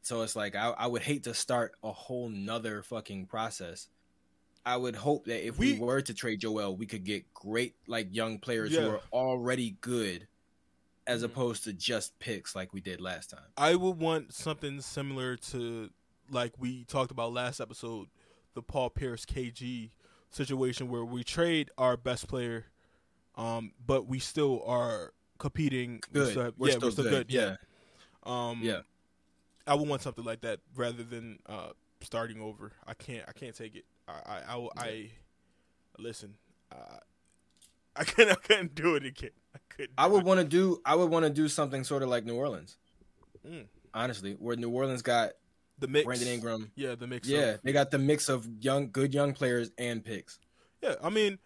So it's like I, I would hate to start a whole nother fucking process. I would hope that if we,
We-
were to trade Joel, we could get great like young players
Yeah.
who are already good, as
Mhm.
opposed to just picks like we did last time.
I would want something similar to like we talked about last episode, the Paul Pierce KG situation where we trade our best player, um, but we still are competing. We
Good.
still have-
We're
yeah,
still
we're still
good.
good. Yeah. Um,
Yeah.
I would want something like that rather than uh, starting over. I can't. I can't take it. I. I. I, I listen. Uh, I couldn't. I couldn't do it again. I couldn't.
I would want to do. I would want to do something sort of like New Orleans.
Mm.
Honestly, where New Orleans got
the mix.
Brandon Ingram.
Yeah, the mix.
Yeah,
of-
they got the mix of young, good young players and picks.
Yeah, I mean,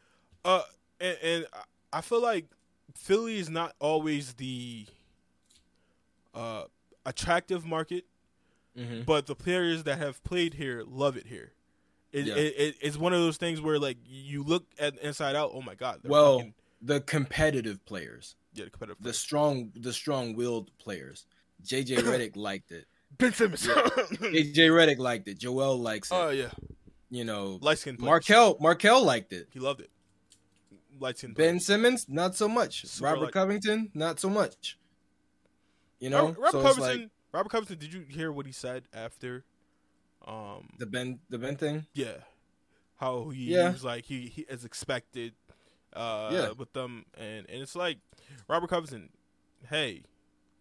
uh, and, and I feel like Philly is not always the uh attractive market,
Mm-hmm.
but the players that have played here love it here. It,
Yeah.
it, it it's one of those things where like you look at Inside Out, oh my god,
Well,
fucking-
The competitive players,
yeah, the competitive.
the strong, the strong-willed players. JJ Redick liked it.
Ben Simmons.
JJ Redick liked it. Joel likes it.
Oh yeah,
you know,
light skin.
Markelle, Markelle liked it.
he loved it. Light skin.
Ben Simmons, not so much.
Super
Robert
like-
Covington, not so much. You know,
Robert,
so
Covington.
like
Robert Covington. Did you hear what he said after? Um,
the Ben, the Ben thing.
Yeah, how he,
Yeah.
was like he, he as expected, uh,
Yeah.
with them, and and it's like Robert Covington. Hey,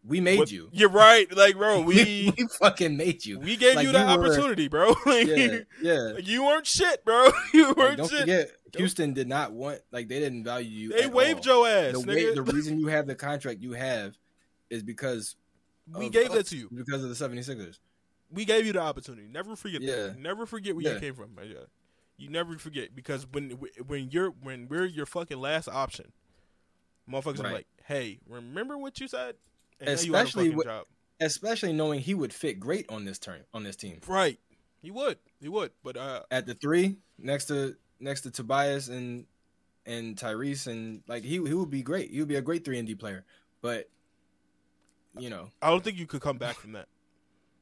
We made
what-
you.
You're right, like bro. We
we fucking made you.
we gave
Like,
you that
you were-
opportunity, bro. like,
yeah, yeah.
you weren't shit, bro. You weren't
don't
shit.
forget, Houston did not want like they didn't value you.
they waived
all.
your ass,
The, the reason you have the contract you have is because
we
of
gave that to you.
because of the 76ers.
We gave you the opportunity. Never forget
Yeah.
that. Never forget where
Yeah.
you came from. my. You never forget because when when you're when we're your fucking last option, motherfuckers are
Right.
like, "Hey, remember what you said?" And you
Especially with-
job.
Especially knowing he would fit great on this turn on this team.
Right. He would. He would. But uh
At the three, next to next to Tobias and and Tyrese and like he he would be great. He would be a great three and D player. But you know,
I don't think you could come back from that.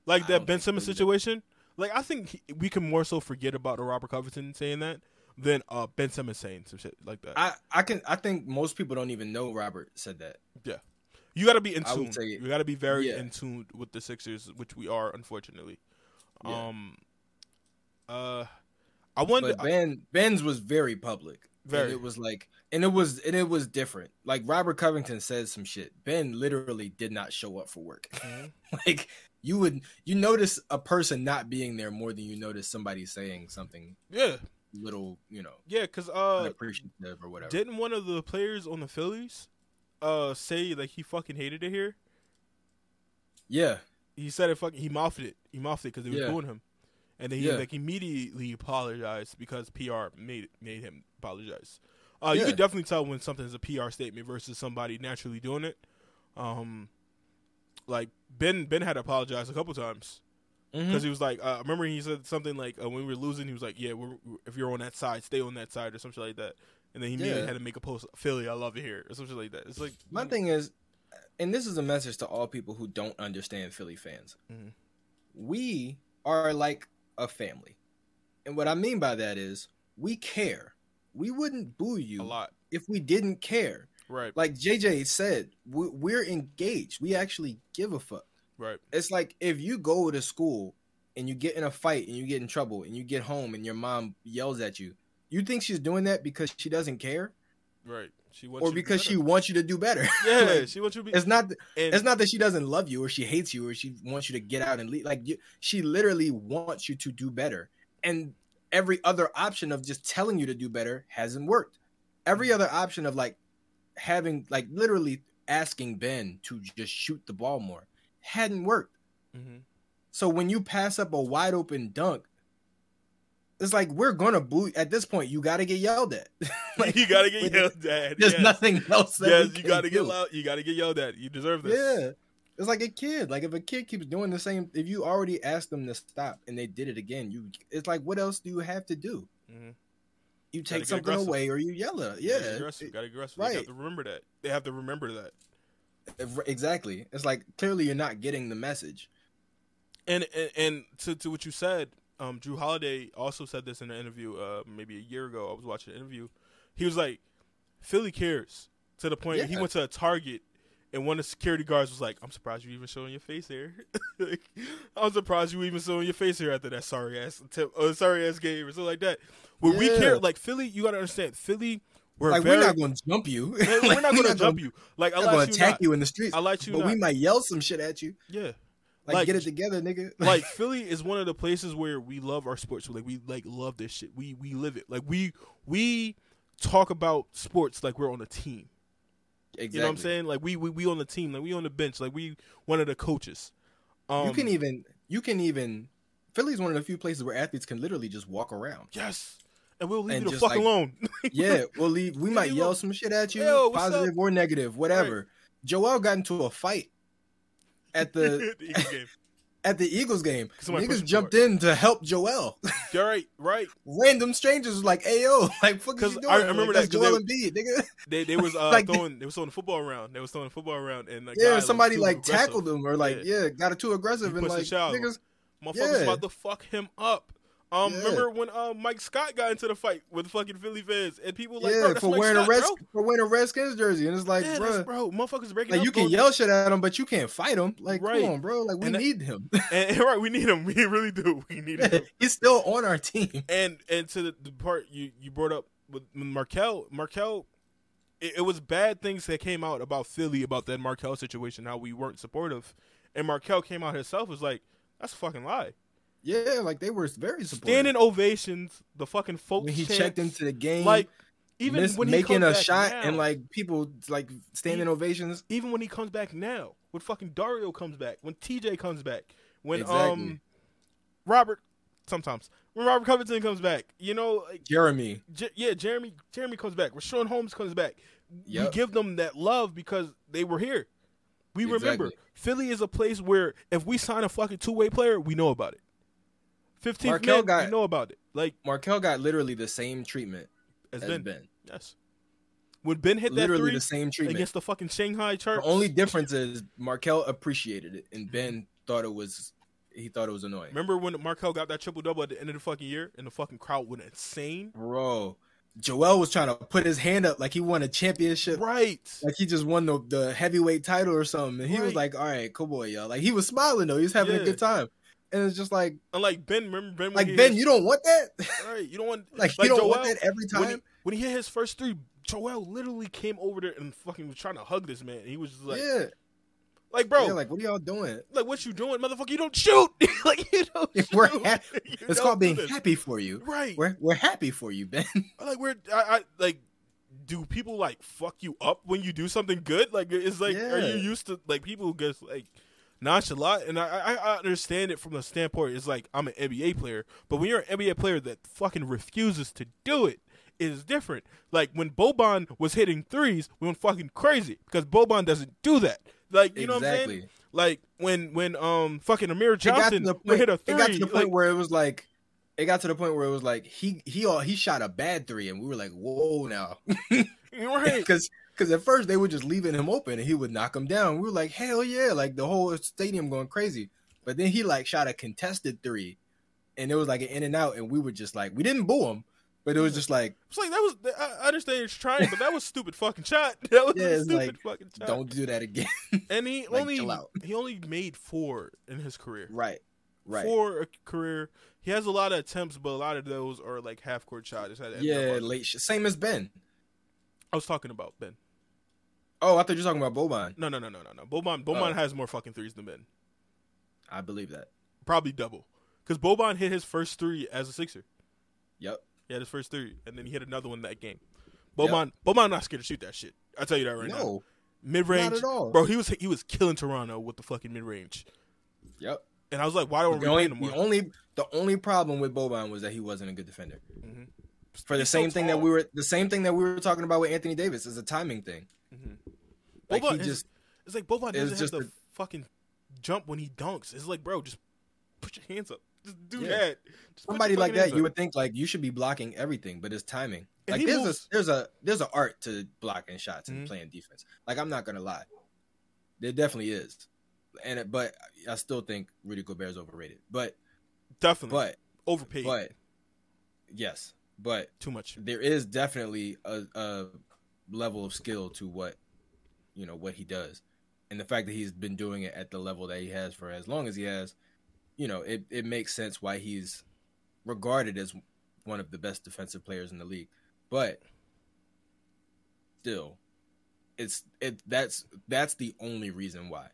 Like that Ben Simmons situation. Like I think he, we can more so forget about a Robert Covington saying that than uh Ben Simmons saying some shit like that.
I I can I think most people don't even know Robert said that.
Yeah, you got to be in tune. You got to be very
Yeah.
in tune with the Sixers, which we are unfortunately.
Yeah.
Um uh I wonder
But Ben Ben's was very public.
Very.
And it was like and it was and it was different. Like Robert Covington says some shit. Ben literally did not show up for work.
Mhm.
like you would you notice a person not being there more than you notice somebody saying something.
Yeah.
little, you know,
Yeah, because uh,
unappreciative or whatever.
didn't one of the players on the Phillies uh say like he fucking hated it here?
yeah,
He said it fucking. He mouthed it. He mouthed it because they was
Yeah.
booing him, and then he
Yeah.
like immediately apologized because PR made made him apologize. Uh, You
Yeah.
can definitely tell when something is a PR statement versus somebody naturally doing it. Um, like Ben Ben had to apologize a couple times
Mhm.
because he was like, uh, remember he said something like uh, when we were losing, he was like, yeah, we're, if you're on that side, stay on that side or something like that. And then he immediately
Yeah.
had to make a post, Philly, I love it here, or something like that. It's like
My thing is, and this is a message to all people who don't understand Philly fans.
Mhm.
We are like a family. And what I mean by that is we care. We wouldn't boo you a
lot,
if we didn't care.
Right?
Like JJ said, we- we're engaged. We actually give a fuck.
Right.
It's like if you go to school and you get in a fight and you get in trouble and you get home and your mom yells at you, you think she's doing that because she doesn't care
Right. She wants
or
you to be
because she wants you to do better?
yeah,
Like,
she wants you to be.
it's not
and,
it's not that she doesn't love you or she hates you or she wants you to get out and leave. Like you, she literally wants you to do better. And every other option of just telling you to do better hasn't worked. Every mm. other option of like having like literally asking Ben to just shoot the ball more hadn't worked.
Mhm.
So when you pass up a wide open dunk, it's like we're gonna boo. At this point, you got to get yelled at. like
you gotta get yelled at.
There's
yes.
nothing else. That
Yes, you gotta get
do.
loud. You gotta get yelled at. You deserve this.
Yeah. It's like a kid. Like if a kid keeps doing the same, if you already asked them to stop and they did it again, you it's like what else do you have to do?
Mhm.
You take something
aggressive.
away or you yell at. Yeah,
gotta aggressive. Gotta aggressive. They have to remember that. They have to remember that.
exactly. It's like clearly you're not getting the message.
And and, and to to what you said, um, Jrue Holiday also said this in an interview, uh, maybe a year ago. I was watching an interview. He was like, "Philly cares." To the point, he went to a Target, and one of the security guards was like, "I'm surprised you even showing your face here. Like, I'm surprised you even showing your face here after that sorry ass tip, uh, sorry ass game or something like that." When we care, like Philly, you gotta understand, Philly. We're
like
very,
we're not going to jump you.
Man, we're not gonna jump you. Like I
We're going to attack
not.
you in the streets.
I like you
but
not.
we might yell some shit at you.
yeah.
Like,
Like-
get it together, nigga.
like Philly is one of the places where we love our sports. Like we like love this shit. We we live it. Like we we talk about sports like we're on a team.
Exactly.
You know what I'm saying? Like we we, we on the team. Like we on the bench. Like we one of the coaches. Um,
you can even you can even Philly's one of the few places where athletes can literally just walk around.
yes, and we'll leave
And
you the fuck
like,
alone.
Yeah, we'll leave. We might yell some shit at you,
Yo,
positive or negative, whatever. Joel got into a fight at the
The.
At the Eagles game. Niggas jumped
forward.
in to help Joel.
You're right, right.
Random strangers was like, "Hey yo, like fuck is you doing?"
I remember
like,
that
Joel
they-
Embiid, nigga.
They they was uh,
Like-
throwing they was throwing the football around. They was throwing the football around and
Yeah, somebody like
aggressive.
tackled him or like yeah, got it too aggressive
He
and like niggas.
Motherfuckers
Yeah.
about to fuck him up. Um,
Yeah.
remember when uh, Mike Scott got into the fight with the fucking Philly fans and people like,
yeah, for
Mike
wearing
Scott,
a red
bro.
for wearing a Redskins jersey, and it's like,
yeah,
bro,
bro, motherfuckers breaking
like you can yell shit at him, but you can't fight him. Like,
Right.
come on, bro, like we
And that-
need him.
and, and right, we need him. We really do. We need him.
He's still on our team.
and and to the, the part you you brought up with Markelle, Markelle, it, it was bad things that came out about Philly about that Markelle situation, how we weren't supportive, and Markelle came out himself was like, that's a fucking lie.
Yeah, like they were very supportive.
Standing ovations, the fucking folks
when he checked into the game,
like even
miss-
when he
making a shot
now,
and like people like standing
He-
ovations.
even when he comes back now, when fucking Dario comes back, when TJ comes back, when
Exactly.
um Robert sometimes when Robert Covington comes back, you know, like,
Jeremy,
J- yeah, Jeremy Jeremy comes back, When Richaun Holmes comes back. We give them that love because they were here. We remember Philly is a place where if we sign a fucking two way player, we know about it. Fifteenth
Markelle
man,
got-
we know about it. Like
Markelle got literally the same treatment
as
as
Ben,
Ben.
yes. When Ben hit that
Literally
three
the same treatment.
against the fucking Shanghai
The only difference is Markelle appreciated it, and Ben thought it was he thought it was annoying.
Remember when Markelle got that triple double at the end of the fucking year and the fucking crowd went insane?
Bro, Joel was trying to put his hand up like he won a championship.
Right.
Like he just won the, the heavyweight title or something. And he was like, all right, cool boy, y'all. Like he was smiling though. He was having
Yeah.
a good time. And it's just like,
And like Ben, remember Ben?
like Ben,
hit-
you don't want that?
right? You don't want
like,
like
you don't
Joel,
want that every
when he,
time?
when he hit his first three. Joel literally came over there and fucking was trying to hug this man. He was just like,
yeah.
Like, bro,
Yeah, like what are y'all doing?
like what you doing, motherfucker? You don't shoot. like you don't. Shoot.
we're ha-
You
It's called being
this.
happy for you.
Right.
We're we're happy for you, Ben.
like we're I, I like. Do people like fuck you up when you do something good? Like, it's like, are you used to like people just like nonchalant? And I, I I understand it from the standpoint. It's like I'm an NBA player, but when you're an NBA player that fucking refuses to do it, it is different. Like when Boban was hitting threes, we went fucking crazy because Boban doesn't do that. Like you know what I'm saying?
Exactly.
Like when when um fucking Amir
It got to
Johnson
point.
hit a three,
It got to the point
like,
where it was like. It got to the point where it was like he he all he shot a bad three and we were like whoa now
right?
because because at first they were just leaving him open and he would knock him down. We were like hell yeah, like the whole stadium going crazy. But then he like shot a contested three, and it was like an in and out, and we were just like we didn't boo him, but it was just like
It's like that was. I understand you're trying, but that was stupid fucking shot. That was
Yeah,
stupid
like,
fucking shot.
don't do that again.
and he
like,
only he only made four in his career.
right, right.
Four a career. He has a lot of attempts, but a lot of those are like half court shots.
Yeah, late. Sh- same as Ben.
I was talking about Ben.
Oh, I thought you were talking about Boban.
No, no, no, no, no, no. Boban Boban
Oh.
has more fucking threes than Ben.
I believe that.
Probably double. Because Boban hit his first three as a Sixer.
Yep.
He had his first three, and then he hit another one that game. Boban, Boban not scared to shoot that shit. I tell you that right now.
no.
Mid range,
Not at all.
bro. He was he was killing Toronto with the fucking mid range,
Yep.
and I was like, why don't we
The only,
him
the only the only problem with Boban was that he wasn't a good defender.
Mhm.
For the
He's so
same thing that we were the same thing that we were talking about with Anthony Davis is a timing thing. Like
Boban
he
is-
just
It's like Boban
It's
doesn't have to
a-
fucking jump when he dunks. It's like, bro, just put your hands up. Just do
Yeah.
that. Just
somebody like that, you would think like you should be blocking everything, but it's timing.
And
Like there's
moves-
a there's a there's an art to blocking shots and
Mhm.
playing defense. Like I'm not gonna lie, there definitely is, and it, but I still think Rudy Gobert is overrated. But
definitely
but
overpaid.
but yes, but
too much.
there is definitely a, a level of skill to what you know what he does, and the fact that he's been doing it at the level that he has for as long as he has, you know, it it makes sense why he's regarded as one of the best defensive players in the league. But still, it's it that's that's the only reason why.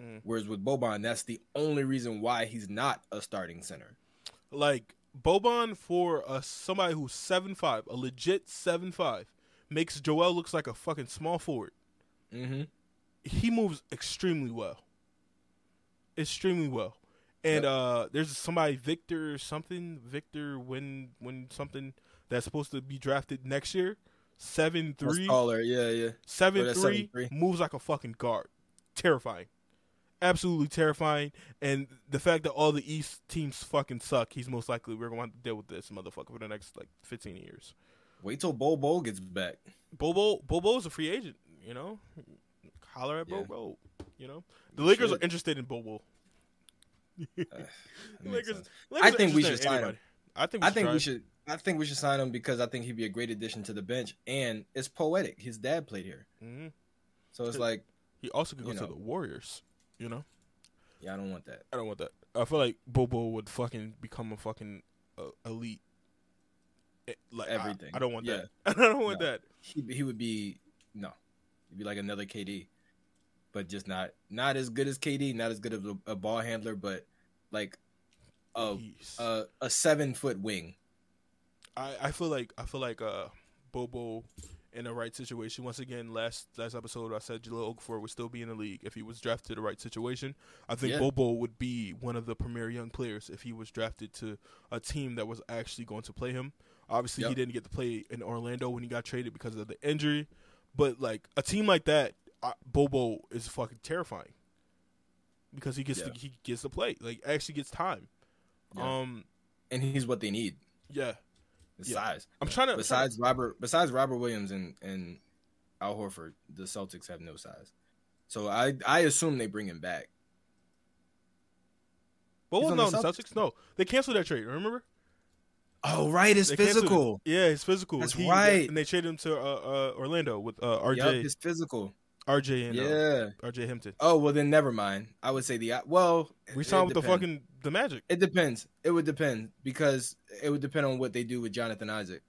Mm.
Whereas with Boban, that's the only reason why he's not a starting center.
Like Boban for a somebody who's seven five, a legit seven five, makes Joel looks like a fucking small forward.
Mm-hmm.
He moves extremely well. Extremely well. And
Yep.
uh there's somebody Victor something, Victor when when something that's supposed to be drafted next year. Seven three.
taller, yeah, yeah.
Seven
that's
three moves like a fucking guard. Terrifying. Absolutely terrifying. And the fact that all the East teams fucking suck, he's most likely we're gonna have to deal with this motherfucker for the next like fifteen years.
Wait till Bol Bol gets back.
Bobo Bobo's a free agent, you know? Holler at
Yeah.
Bobo. You know? The Lakers
should.
are interested in Bobo.
Makes
Lakers. Lakers
I think we should sign him.
I think we
I think
try.
we should. I think we should sign him because I think he'd be a great addition to the bench, and it's poetic. His dad played here,
Mhm.
so it's like,
He also could go
you
to the Warriors, you know?
yeah, I don't want that.
I don't want that. I feel like Bobo would fucking become a fucking uh, elite. eh, Like I-
Everything.
I, don't want
Yeah.
that. I don't want
No.
that.
He he would be no, he'd be like another KD, but just not not as good as KD, not as good of a, a ball handler, but like a
Jeez.
a, a seven foot wing.
I, I feel like I feel like uh Bobo in the right situation. Once again, last last episode I said Jahlil Okafor would still be in the league if he was drafted to the right situation. I think
Yeah.
Bobo would be one of the premier young players if he was drafted to a team that was actually going to play him. Obviously, he didn't get to play in Orlando when he got traded because of the injury, but like a team like that, uh, Bobo is fucking terrifying because he gets
Yeah.
to, he gets to play like actually gets time.
Yeah.
Um,
And he's what they need.
yeah,
His
Yeah.
size.
I'm trying to
Besides Robert, besides Robert Williams and and Al Horford, the Celtics have no size. So I I assume they bring him back.
But well,
on
no,
the
the
Celtics.
Celtics. No, they canceled that trade. Remember?
Oh right, it's physical.
Yeah, it's physical.
That's
He-
right.
And they traded him to uh, uh, Orlando with uh, RJ,
Yep, it's physical.
RJ and uh,
Yeah.
RJ Hampton.
Oh well, then never mind. I would say the well.
We saw with the fucking the Magic.
It depends. It would depend because it would depend on what they do with Jonathan Isaac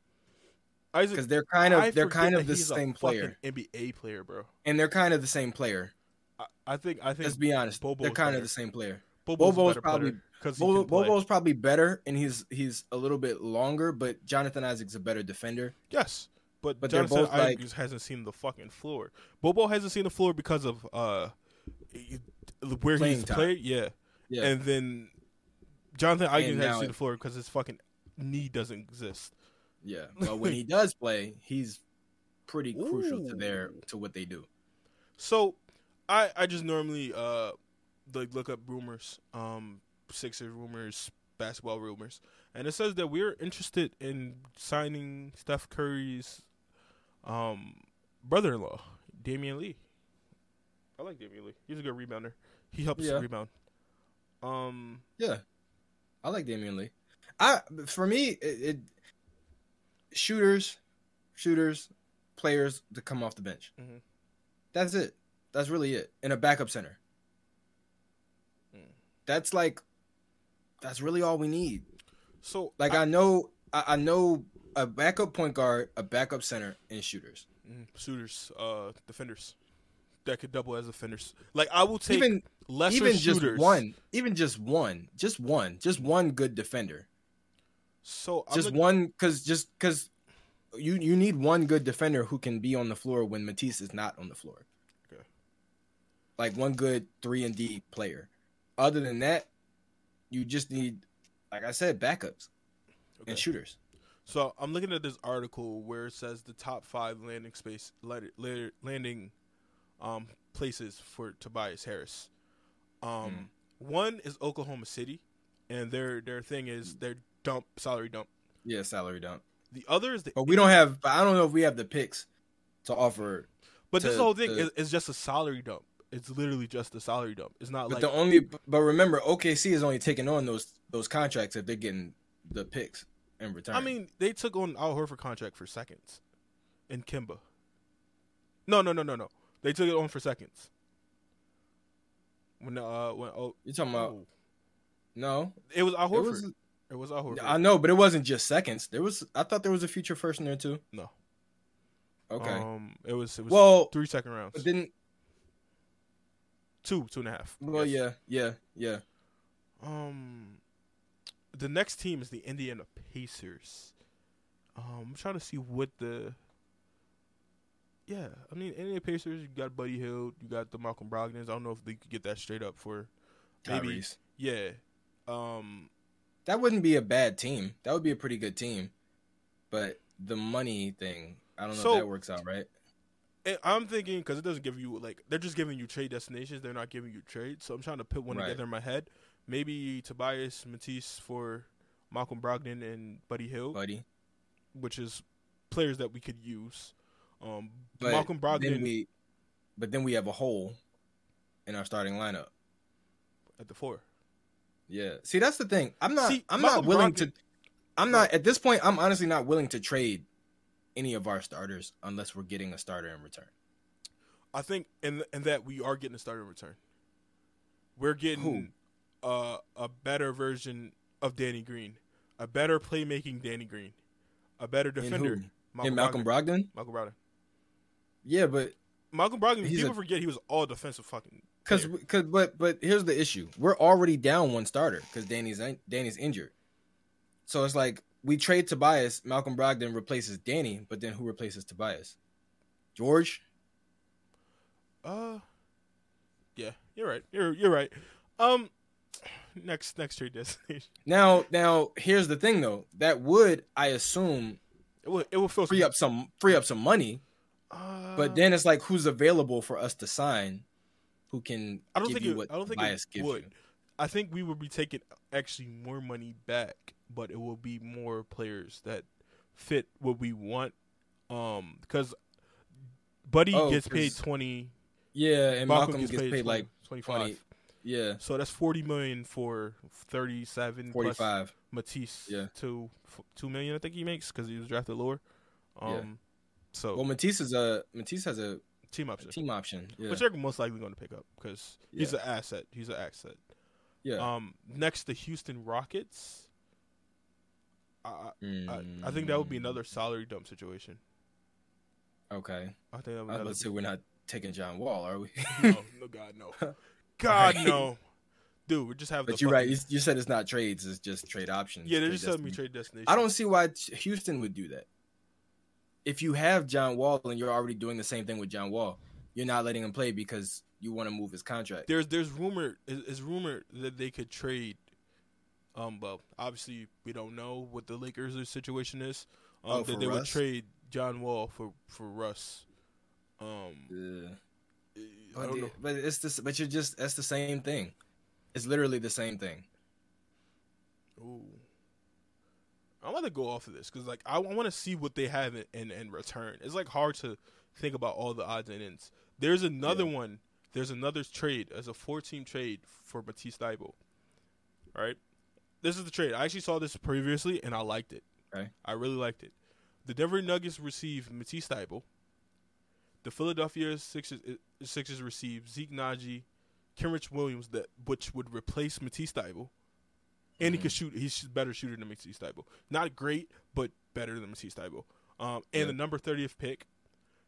Isaac,
because they're kind of
I
they're kind of the same
fucking
player
NBA player, bro.
and they're kind of the same player.
I, I think I think
Let's be honest. They're kind
better.
of the same player.
Bobo's,
Bobo's probably- Bobo. Bobo's probably better, and he's he's a little bit longer, but Jonathan Isaac's a better defender.
Yes, but,
But
Jonathan
both, like-
Isaac hasn't seen the fucking floor. Bobo hasn't seen the floor because of uh where he's
time.
played. Yeah.
Yeah.
and then Jonathan Isaac hasn't seen the floor because his fucking knee doesn't exist.
Yeah, but when he does play, he's pretty crucial to their to what they do.
So, I I just normally uh like look up rumors, um Sixers rumors, basketball rumors, and it says that we're interested in signing Steph Curry's um brother-in-law, Damion Lee. I like Damion Lee. He's a good rebounder. He helps
Yeah.
rebound. Um,
Yeah, I like Damion Lee. I for me, it, it shooters, shooters, players to come off the bench.
Mhm.
That's it. That's really it. And a backup center. That's like, that's really all we need.
so
Like I, know, I, I know a backup point guard, a backup center, and shooters.
mm, shooters, uh, defenders that could double as defenders. Like I will take
even
lesser
even
shooters.
just one, even just one, just one, just one good defender.
So I'm
just one because just because you you need one good defender who can be on the floor when Matisse is not on the floor.
Okay.
Like one good three and D player. Other than that, you just need, like I said, backups
okay.
and shooters.
So I'm looking at this article where it says the top five landing space land- land- landing um, places for Tobias Harris. Um, One is Oklahoma City, and their their thing is their dump salary dump.
Yeah, salary dump.
The other is the
But we don't have. But I don't know if we have the picks to offer.
but this whole thing
to-
is, is just a salary dump. It's literally just a salary dump. It's not
But
like
the only. But remember, OKC is only taking on those those contracts if they're getting the picks in return.
I mean they took on Al Horford contract for seconds, and Kemba. No, no, no, no, no. They took it on for seconds. When uh when oh,
you're talking about
oh.
no.
it was Al
It
Horford.
was,
It was Al Horford.
I know, but it wasn't just seconds. There was. I thought there was a future first in there too.
No.
Okay.
Um, it was it was
well,
three second rounds.
but didn't.
Two, two and a half.
Well,
Yes.
yeah, yeah, yeah.
Um, the next team is the Indiana Pacers. Um, I'm trying to see what the. Yeah, I mean, Indiana Pacers. You got Buddy Hield. You got the Malcolm Brogdons. I don't know if they could get that straight up for. Maybe.
Tyrese.
Yeah. Um.
That wouldn't be a bad team. That would be a pretty good team. But the money thing, I don't know
So-
if that works out right.
I'm thinking because it doesn't give you like they're just giving you trade destinations. They're not giving you trades. So I'm trying to put one
Right.
together in my head. Maybe Tobias Matisse for Malcolm Brogdon and Buddy Hield.
buddy.
which is players that we could use. Um,
But
Malcolm
Then
Brogdon
we, but then we have a hole in our starting lineup.
at the four.
Yeah. See, that's the thing. I'm not.
See,
I'm
Malcolm
not willing
Brogdon-
to. I'm not at this point. I'm honestly not willing to trade any of our starters unless we're getting a starter in return.
I think in in that we are getting a starter in return. We're getting uh, a better version of Danny Green, a better playmaking Danny Green, a better defender.
And and Malcolm
Brogdon.
Brogdon.
Malcolm Brogdon.
Yeah, but
Malcolm Brogdon. People
a-
forget he was all defensive fucking.
Cause,
player.
cause, but, but here's the issue: we're already down one starter because Danny's Danny's injured. So it's like we trade Tobias, Malcolm Brogdon replaces Danny, but then who replaces Tobias? George.
Uh, yeah, you're right. You're you're right. Um, next next trade destination.
Now, now here's the thing though: that would, I assume,
It will it will
free
some,
up some free up some money.
Uh,
But then it's like, who's available for us to sign? Who can
I don't
give
think it, I don't think
Tobias
it would. I think we would be taking actually more money back, but it will be more players that fit what we want. Um, because Buddy
Oh,
gets paid twenty.
Yeah, and
Malcolm,
Malcolm,
gets, paid,
like
twenty five.
20. yeah,
So that's forty million for thirty seven.
forty
Plus
five.
Matisse,
Yeah.
two two million. I think he makes because he was drafted lower. Um,
Yeah.
so
Well, Matisse is a Matisse has a
team option,
team option. Yeah,
which they're most likely going to pick up because he's an asset. He's an asset.
yeah.
Um, next, the Houston Rockets. I, I,
Mm,
I think that would be another salary dump situation.
Okay,
I think that would
I was say we're not taking John Wall, are we?
no, no, God, no, God,
Right.
no, dude. We just have.
but you're right. You, you said it's not trades; it's just trade options.
Yeah, they're just telling me trade destination.
I don't see why Houston would do that. If you have John Wall and you're already doing the same thing with John Wall, you're not letting him play because you want to move his contract.
There's there's rumor is, rumored that they could trade. Um, but obviously we don't know what the Lakers' situation is. Um,
Oh,
that they would
Russ?
trade John Wall for for Russ. Um,
Ugh.
I
But,
don't
the-
know.
but it's this. But you're just that's the same thing. It's literally the same thing.
Ooh. I'm about to go off of this because like I, want to see what they have in, in in return. It's like hard to think about all the odds and ends. There's another
Yeah.
one. There's another trade as a four team trade for Matisse Thybulle. All right, this is the trade. I actually saw this previously and I liked it.
Okay.
I really liked it. The Denver Nuggets receive Matisse Thybulle. The Philadelphia Sixers, uh, Sixers receive Zeke Nnaji, Kenrich Williams, that which would replace Matisse Thybulle. And he
Mhm.
could shoot. He's a better shooter than Matisse Thybulle. Not great, but better than Matisse Thybulle. Um, and
Yeah.
the number 30th pick,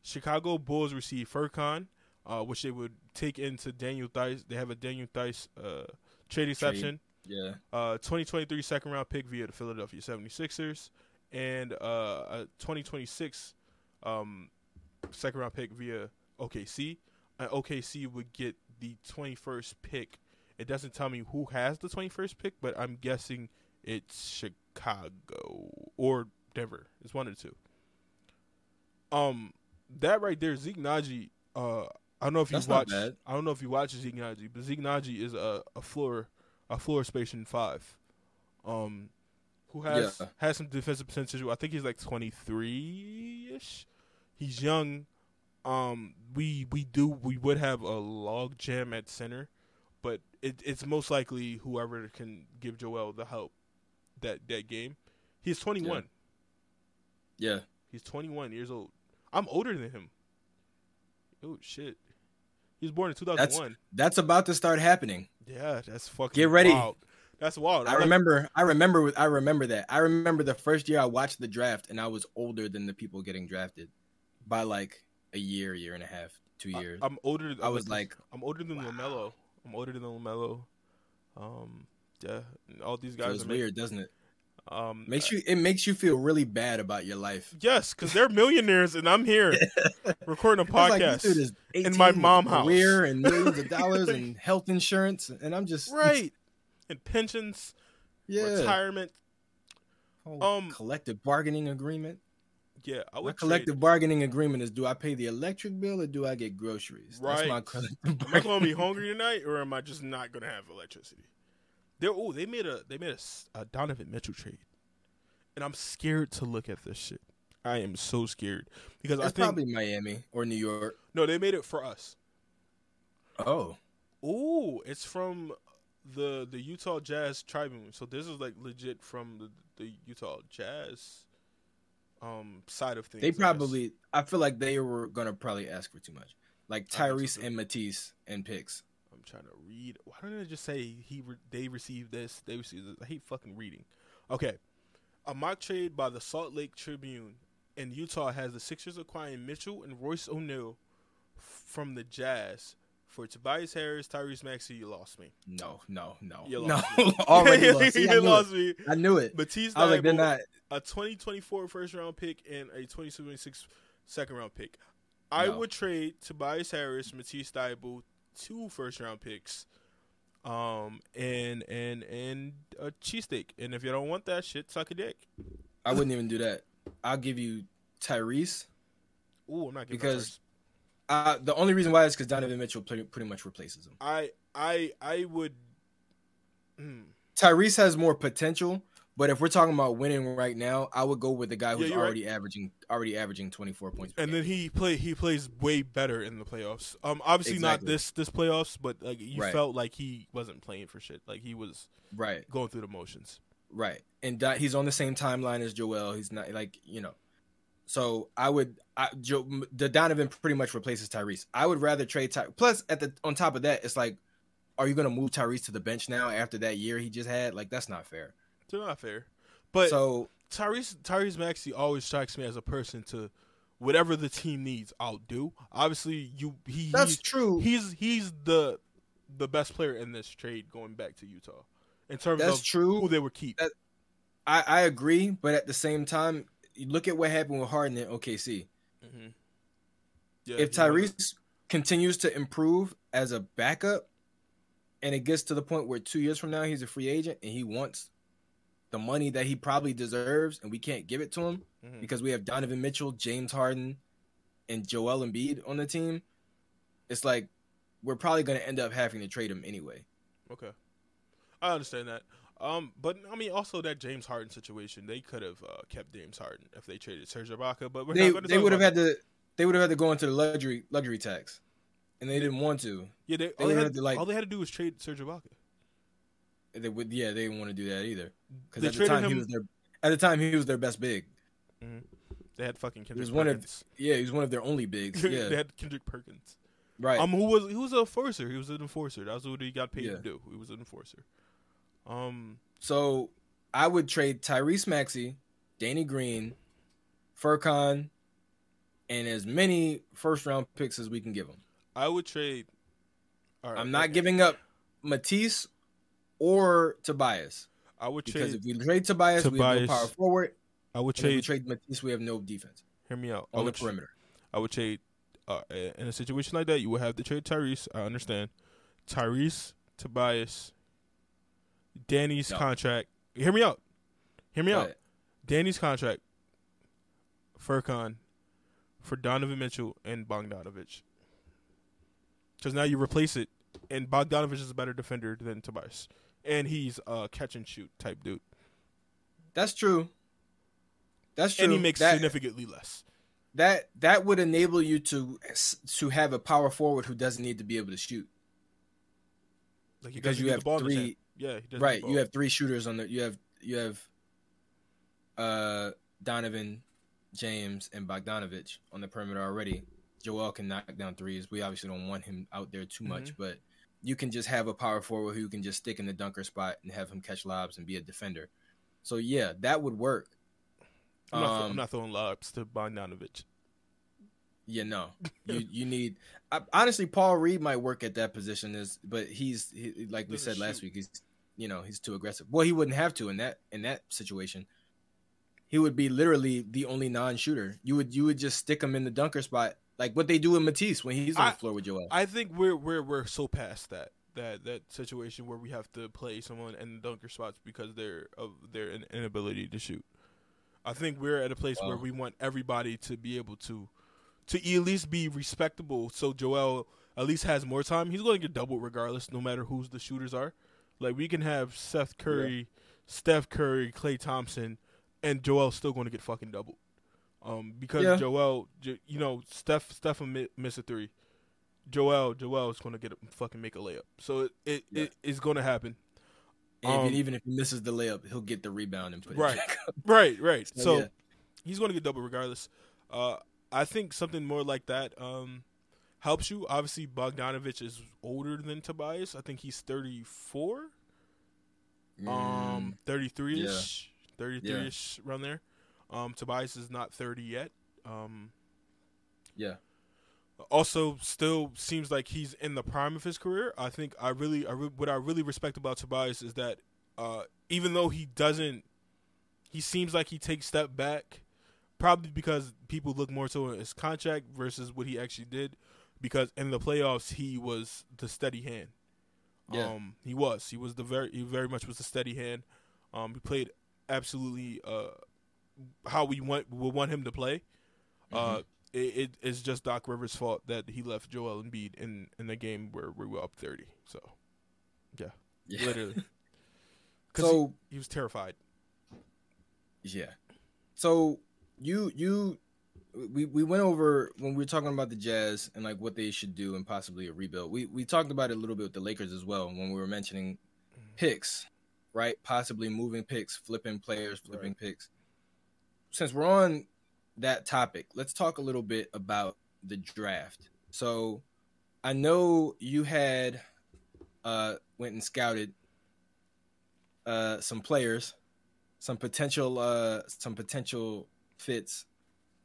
Chicago Bulls receive Furkan, uh, which they would take into Daniel Theis. They have a Daniel Theis uh, trade exception.
Yeah.
Uh, 2023 second round pick via the Philadelphia 76ers. And uh, a 2026 um, second round pick via OKC. And OKC would get the 21st pick. It doesn't tell me who has the 21st pick, but I'm guessing it's Chicago or Denver. It's one of the two. Um, that right there, Zeke Nnaji. Uh, I don't know if you
That's
watch. I don't know if you watch Zeke Nnaji, but Zeke Nnaji is a a floor a floor spacing five. Um, who has
Yeah.
has some defensive potential. I think he's like 23 ish. He's young. Um, we we do we would have a log jam at center, but it, it's most likely whoever can give Joel the help that that game. He's 21.
Yeah.
He's 21 years old. I'm older than him. Oh shit. He was born in 2001.
That's about to start happening.
Yeah, that's fucking
Get ready.
wild. That's wild.
I
like-
remember. I remember. I remember that. I remember the first year I watched the draft, and I was older than the people getting drafted by like a year, year and a half, two years.
I'm older.
Than, I was like,
I'm older than
wow.
LaMelo. I'm older than LaMelo. Um, yeah, all these guys making-
weird, doesn't it?
Um,
Makes you. It makes you feel really bad about your life.
yes, because they're millionaires and I'm here recording a
like,
podcast.
is
in my
18 with
mom house.
career and millions of dollars and health insurance, and I'm just
right, and pensions,
Yeah.
retirement.
Whole
Um,
collective bargaining agreement.
Yeah, I
My collective
trade.
bargaining agreement is: do I pay the electric bill or do I get groceries? That's my
Right.
collective
Am I going to be hungry tonight, or am I just not going to have electricity? They oh they made a they made a a, Donovan Mitchell trade, and I'm scared to look at this shit. I am so scared because I
It's
think
probably Miami or New York.
no they made it for us.
Oh,
Oh, it's from the the Utah Jazz Tribune. So this is like legit from the the Utah Jazz um side of things.
They probably. I feel like they were gonna probably ask for too much, like
I
Tyrese and Matisse and picks.
I'm trying to read. Why don't I just say he re- they received this? They received this. I hate fucking reading. Okay, a mock trade by the Salt Lake Tribune in Utah has the Sixers acquiring Mitchell and Royce O'Neale from the Jazz for Tobias Harris, Tyrese Maxey. You lost me.
No, no, no,
You
no.
lost me.
Already lost. See, I,
you
knew
lost
it.
me.
I knew it.
Matisse
I was like, they're not.
a 2024 first round pick and a 2026 second round pick. I
No.
would trade Tobias Harris, Matisse Thybulle, two first round picks, um, and and and a cheesesteak. And if you don't want that shit, suck a dick.
I wouldn't even do that. I'll give you Tyrese.
Ooh, I'm not giving
Because-. Uh, the only reason why is because Donovan Mitchell pretty, pretty much replaces him.
I I I would. Hmm.
Tyrese has more potential, but if we're talking about winning right now, I would go with the guy who's
right.
already averaging already averaging 24 points.
And
game.
then he play he plays way better in the playoffs. Um, obviously not this this playoffs, but like you
Right.
felt like he wasn't playing for shit. Like he was
right,
going through the motions.
right, and he's on the same timeline as Joel. He's not like you know. So I would, I, Joe, the Donovan pretty much replaces Tyrese. I would rather trade Ty. Plus, at the on top of that, it's like, are you going to move Tyrese to the bench now after that year he just had? Like that's not fair.
They're not fair. But
so
Tyrese Tyrese Maxey always strikes me as a person to whatever the team needs, I'll do. Obviously, you he
That's
he's,
true.
he's he's the the best player in this trade going back to Utah in terms
That's
of
true.
who they would keep.
That- I, I agree, but at the same time, look at what happened with Harden at OKC.
hmm Yeah,
if Tyrese continues to improve as a backup, and it gets to the point where two years from now he's a free agent and he wants the money that he probably deserves, and we can't give it to him
mhm.
because we have Donovan Mitchell, James Harden, and Joel Embiid on the team, it's like we're probably going to end up having to trade him anyway.
Okay, I understand that. Um, but I mean, also that James Harden situation, they could have uh, kept James Harden if they traded Serge Ibaka, but we're
They they would have had to they would have had to go into the luxury luxury tax, and they didn't want to.
Yeah, they,
they
all, they had,
have to, like-
all they had to do was trade Serge Ibaka.
They would yeah they didn't want to do that either because at the time he was their at the time he was their best big.
They had fucking Kendrick
was one of-
Perkins.
Yeah, he was one of their only bigs. Yeah,
they had Kendrick Perkins.
right.
Um, who was he was a enforcer? He was an enforcer. That's what he got paid
Yeah.
to do. He was an enforcer. Um,
so I would trade Tyrese Maxey, Danny Green, Furkan, and as many first round picks as we can give them.
I would trade. all right,
I'm not
okay.
giving up Matisse or Tobias
I would
because
trade.
if we trade Tobias, we have no power forward.
I would
if we
trade.
trade Matisse, we have no defense
Hear me out. I
on the
would. tr-
perimeter.
I would trade. Uh, in a situation like that, you would have to trade Tyrese. I understand. Tyrese, Tobias, Danny's
No.
contract. Hear me out. Hear me out.
But
Danny's contract, Furkan, for Donovan Mitchell and Bogdanovich. Because now you replace it, and Bogdanovich is a better defender than Tobias, and he's a catch and shoot type dude,
That's true. That's true.
and he makes
that,
significantly less.
that that would enable you to to have a power forward who doesn't need to be able to shoot.
Like
Because you have
the ball in his
three-
Yeah, he doesn't need
Right. You have three shooters on the. You have you have uh Donovan, James, and Bogdanovich on the perimeter already. Joel can knock down threes. We obviously don't want him out there too much,
Mm-hmm.
but you can just have a power forward who can just stick in the dunker spot and have him catch lobs and be a defender. So yeah, that would work.
I'm, not, I'm
Um,
not throwing lobs to Bogdanovich.
Yeah, no. You you need I, honestly Paul Reed might work at that position is but he's he, like we said last week he's you know, he's too aggressive. Well, he wouldn't have to in that in that situation. He would be literally the only non-shooter. You would you would just stick him in the dunker spot like what they do with Matisse when he's on
I-
the floor with Joel.
I think we're we're we're so past that that that situation where we have to play someone in the dunker spots because they're of their inability to shoot. I think we're at a place where we want everybody to be able to to at least be respectable. So Joel at least has more time. He's going to get doubled regardless, no matter who's the shooters are. Like we can have Seth Curry, Steph Curry, Klay Thompson, and Joel's still going to get fucking doubled. Um, because
Yeah.
Joel, you know, Steph, Steph will miss a three. Joel, Joel is going to get a, fucking make a layup. So it it,
Yeah.
it is going to happen.
and
um,
even, even if he misses the layup, he'll get the rebound and put
Right.
it back up.
Right, right.
So,
So
yeah.
he's going to get double regardless. Uh, I think something more like that um, helps you. Obviously, Bogdanovich is older than Tobias. I think he's 34,
Mm,
um, 33 ish, 33 ish around there. Um, Tobias is not 30 yet. Um,
yeah.
also still seems like he's in the prime of his career. I think I really, I re- what I really respect about Tobias is that uh, even though he doesn't, he seems like he takes step back, probably because people look more to his contract versus what he actually did. Because in the playoffs, he was the steady hand.
Yeah.
Um, he was. He was the very. He very much was the steady hand. Um, he played absolutely uh, how we want would want him to play. Uh, it, it is just Doc Rivers' fault that he left Joel Embiid in in the game where we were up thirty. So
yeah.
literally, because
So
he, he was terrified.
Yeah. So you you we we went over when we were talking about the Jazz and like what they should do and possibly a rebuild. We we talked about it a little bit with the Lakers as well when we were mentioning picks, right? Possibly moving picks, flipping players, flipping picks. Since we're on that topic, let's talk a little bit about the draft. So I know you had uh went and scouted uh some players some potential uh some potential fits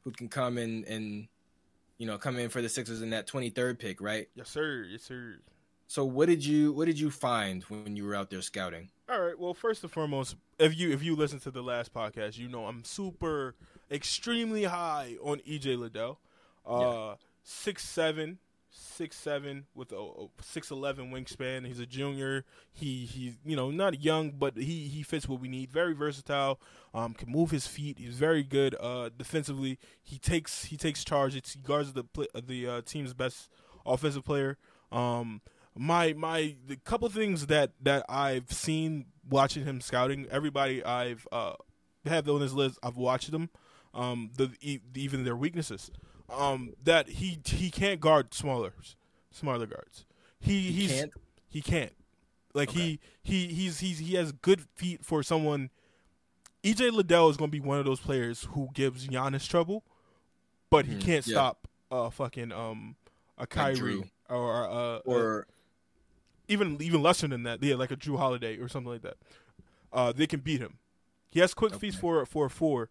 who can come in and you know come in for the Sixers in that 23rd pick, right?
Yes, sir. Yes, sir.
So what did you what did you find when you were out there scouting?
All right. Well, first and foremost, if you if you listen to the last podcast, you know I'm super extremely high on EJ Liddell. Uh
Yeah.
six seven, six seven with a six eleven wingspan. He's a junior. He he's you know not young, but he he fits what we need. Very versatile. Um, can move his feet. He's very good uh defensively. He takes he takes charge. It's, he guards the the uh, team's best offensive player. Um, my my the couple things that that I've seen watching him scouting. Everybody I've uh have on this list. I've watched them. Um, the e- even their weaknesses. Um, that he he can't guard smaller smaller guards. He
He
he's
can't?
he can't. Like
Okay.
he he he's he's he has good feet for someone. EJ Liddell is going to be one of those players who gives Giannis trouble, but he
Mhm,
can't
yeah.
stop uh fucking um a Kyrie
Jrue.
or uh,
Or
even even lesser than that. Yeah, like a Jrue Holiday or something like that. Uh, they can beat him. He has quick feet for for a four.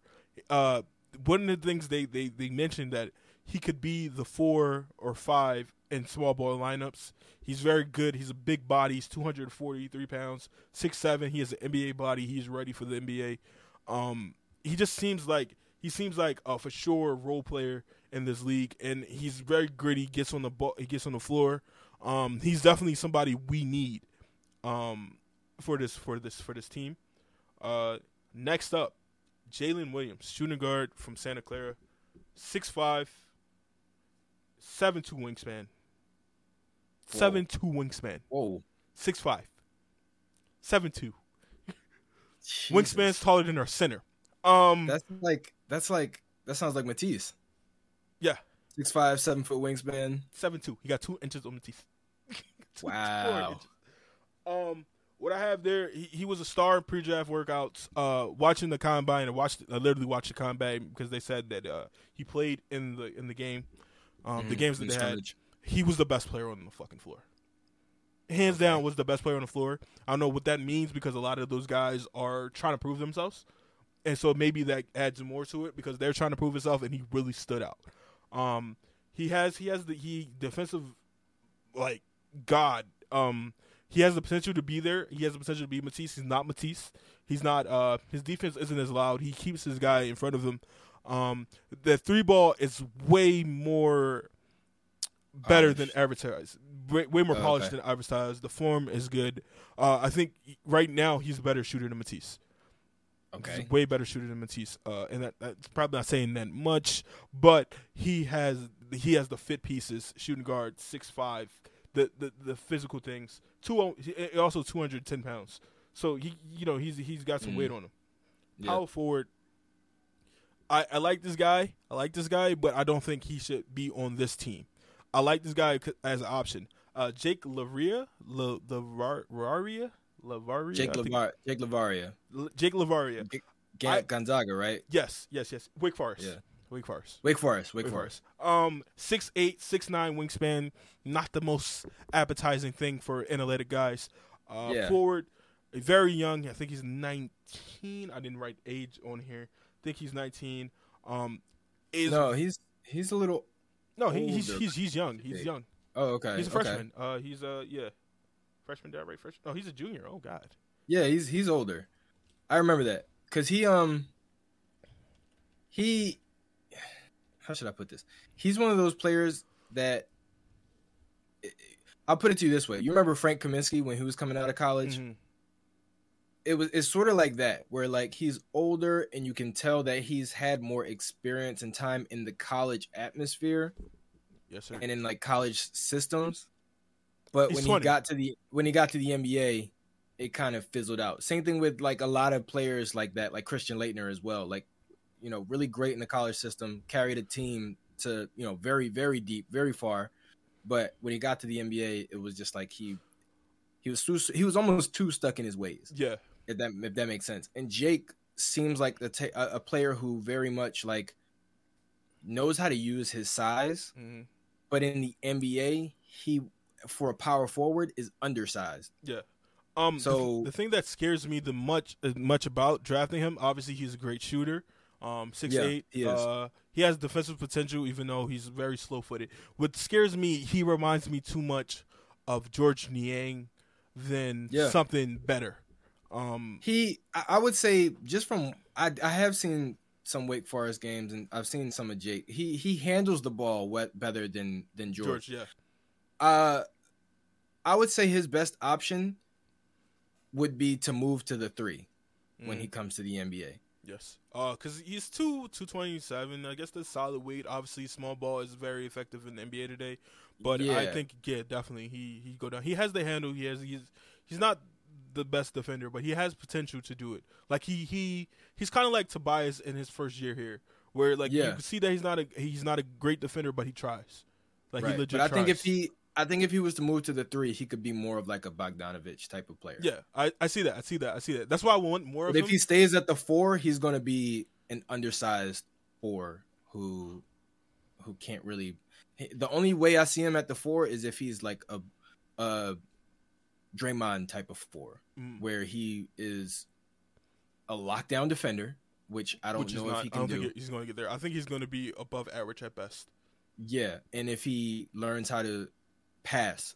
Uh, one of the things they, they they mentioned that he could be the four or five in small ball lineups. He's very good. He's a big body. He's two hundred forty three pounds, six seven. He has an NBA body. He's ready for the NBA. Um, he just seems like he seems like a for sure role player in this league, and he's very gritty. Gets on the ball. He gets on the floor. Um, he's definitely somebody we need um, for this for this for this team. Uh, next up, Jalen Williams, shooting guard from Santa Clara, 6'5", 7'2 wingspan, seven two wingspan,
whoa,
6'5", 7'2".
Jesus.
Wingspan's taller than our center. Um,
That's like that's like that sounds like Matisse.
yeah,
Six five, seven foot wingspan.
seven two. He got two inches on the teeth. Two-
Wow.
Um, what I have there, he, he was a star in pre-draft workouts. Uh, watching the combine, I watched, I literally watched the combine because they said that uh, he played in the in the game. Um, the
Mhm,
games that they had,
scrimmage.
he was the best player on the fucking floor. Hands down, was the best player on the floor. I don't know what that means because a lot of those guys are trying to prove themselves, and so maybe that adds more to it because they're trying to prove himself, and he really stood out. Um, he has he has the he defensive like god. Um, he has the potential to be there. He has the potential to be Matisse. He's not Matisse. He's not. Uh, his defense isn't as loud. He keeps his guy in front of him. Um, the three ball is way more better than
Polished.
advertised. Way, way more
Oh,
polished
okay.
than advertised. The form is good. Uh, I think right now he's a better shooter than Matisse. He's
Okay.
a way better shooter than Matisse. Uh, and that, that's probably not saying that much, but he has he has the fit pieces. Shooting guard, six five, the, the the physical things. Two oh, he- also two hundred ten pounds. So he you know he's he's got some
Mm.
weight on him.
Yeah.
Power forward. I, I like this guy. I like this guy, but I don't think he should be on this team. I like this guy as an option. Uh, Jake Lavaria, La, Lavaria, Lavaria,
Jake Lavar, Jake Lavaria,
L- Jake Lavaria. I-
Gonzaga, right?
Yes, yes, yes. Wake Forest.
Yeah.
Wake Forest.
Wake Forest, Wake,
Wake
Forest.
Forest. Um, six eight, six nine wingspan. Not the most appetizing thing for analytic guys. Uh,
Yeah.
Forward, very young. I think he's nineteen. I didn't write age on here. I think he's nineteen. Um, is
No, he's he's a little.
no, he, he's he's he's young. He's young.
Oh, okay.
He's a
okay.
freshman. Uh, he's uh yeah, freshman. Did I write freshman? Oh, he's a junior. Oh God.
Yeah, he's he's older. I remember that because he um he how should I put this? He's one of those players that I'll put it to you this way. You remember Frank Kaminsky when he was coming out of college?
Mhm.
It was it's sort of like that where like he's older and you can tell that he's had more experience and time in the college atmosphere
Yes, sir.
and in like college systems. But
He's
when
20.
he got to the when he got to the NBA, it kind of fizzled out. Same thing with like a lot of players like that, like Christian Laettner as well. Like, you know, really great in the college system, carried a team to, you know, very, very deep, very far. But when he got to the NBA, it was just like he he was too, he was almost too stuck in his ways.
Yeah.
If that if that makes sense. And Jake seems like the ta- a, player who very much like knows how to use his size
hmm
but in the NBA, he for a power forward is undersized. Yeah.
Um,
So-
the, the thing that scares me the much much about drafting him, obviously he's a great shooter. Um, six
Yeah,
eight.
he.
Uh, he has defensive potential, even though he's very slow footed. What scares me, he reminds me too much of Georges Niang than
Yeah.
something better. Um,
He, I I would say, just from I, I have seen some Wake Forest games, and I've seen some of Jake. He he handles the ball wet better than than George.
George, yeah.
Uh, I would say his best option would be to move to the three when
Mm.
he comes to the NBA.
Yes. Uh, cause he's two two twenty seven. I guess that's solid weight. Obviously, small ball is very effective in the NBA today. But I think yeah, definitely he he go down. He has the handle. He has he's he's not the best defender, but he has potential to do it. Like he he he's kind of like Tobias in his first year here, where like you
Yeah.
can see that he's not a he's not a great defender, but he tries. Like he
Right.
legit.
But I think if he, I think if he was to move to the three, he could be more of like a Bogdanovich type of player.
yeah, I, I see that. I see that. I see that. That's why I want more of
But
him.
if he stays at the four, he's going to be an undersized four who who can't really. The only way I see him at the four is if he's like a a Draymond type of four,
Mm.
where he is a lockdown defender, which I don't
which
know
not,
if he
I
can
don't
do.
think he's going to get there. I think he's going to be above average at best.
Yeah, and if he learns how to pass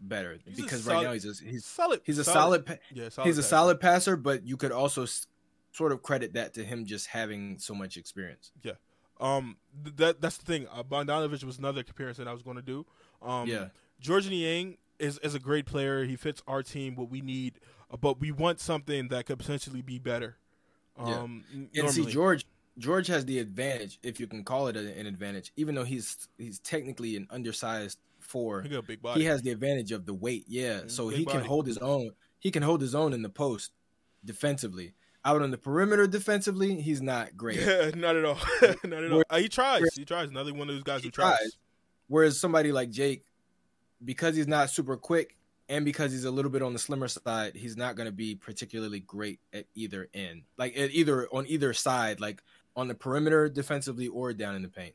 better,
He's a
because
solid-
right now he's a, he's
solid.
he's a solid, pa-
Yeah, solid
he's a
passer.
solid passer, but you could also sort of credit that to him just having so much experience. Yeah.
Um, th- that that's the thing. Uh, Bogdanovich was another comparison I was going to do. Um,
Yeah.
Georges Niang is is a great player. He fits our team, what we need, uh, but we want something that could potentially be better.
Yeah.
Um, n-
And see. George George has the advantage, if you can call it a- an advantage, even though he's he's technically an undersized four.
he got a big body.
He has the advantage of the weight, yeah. So
big
he can
body.
hold his own. He can hold his own in the post defensively. Out on the perimeter defensively, he's not great.
yeah, not at all. not at all. Uh, he tries. He tries. Another one of those guys who tries.
tries. Whereas somebody like Jake, because he's not super quick and because he's a little bit on the slimmer side, he's not going to be particularly great at either end, like at either on either side, like on the perimeter defensively or down in the paint.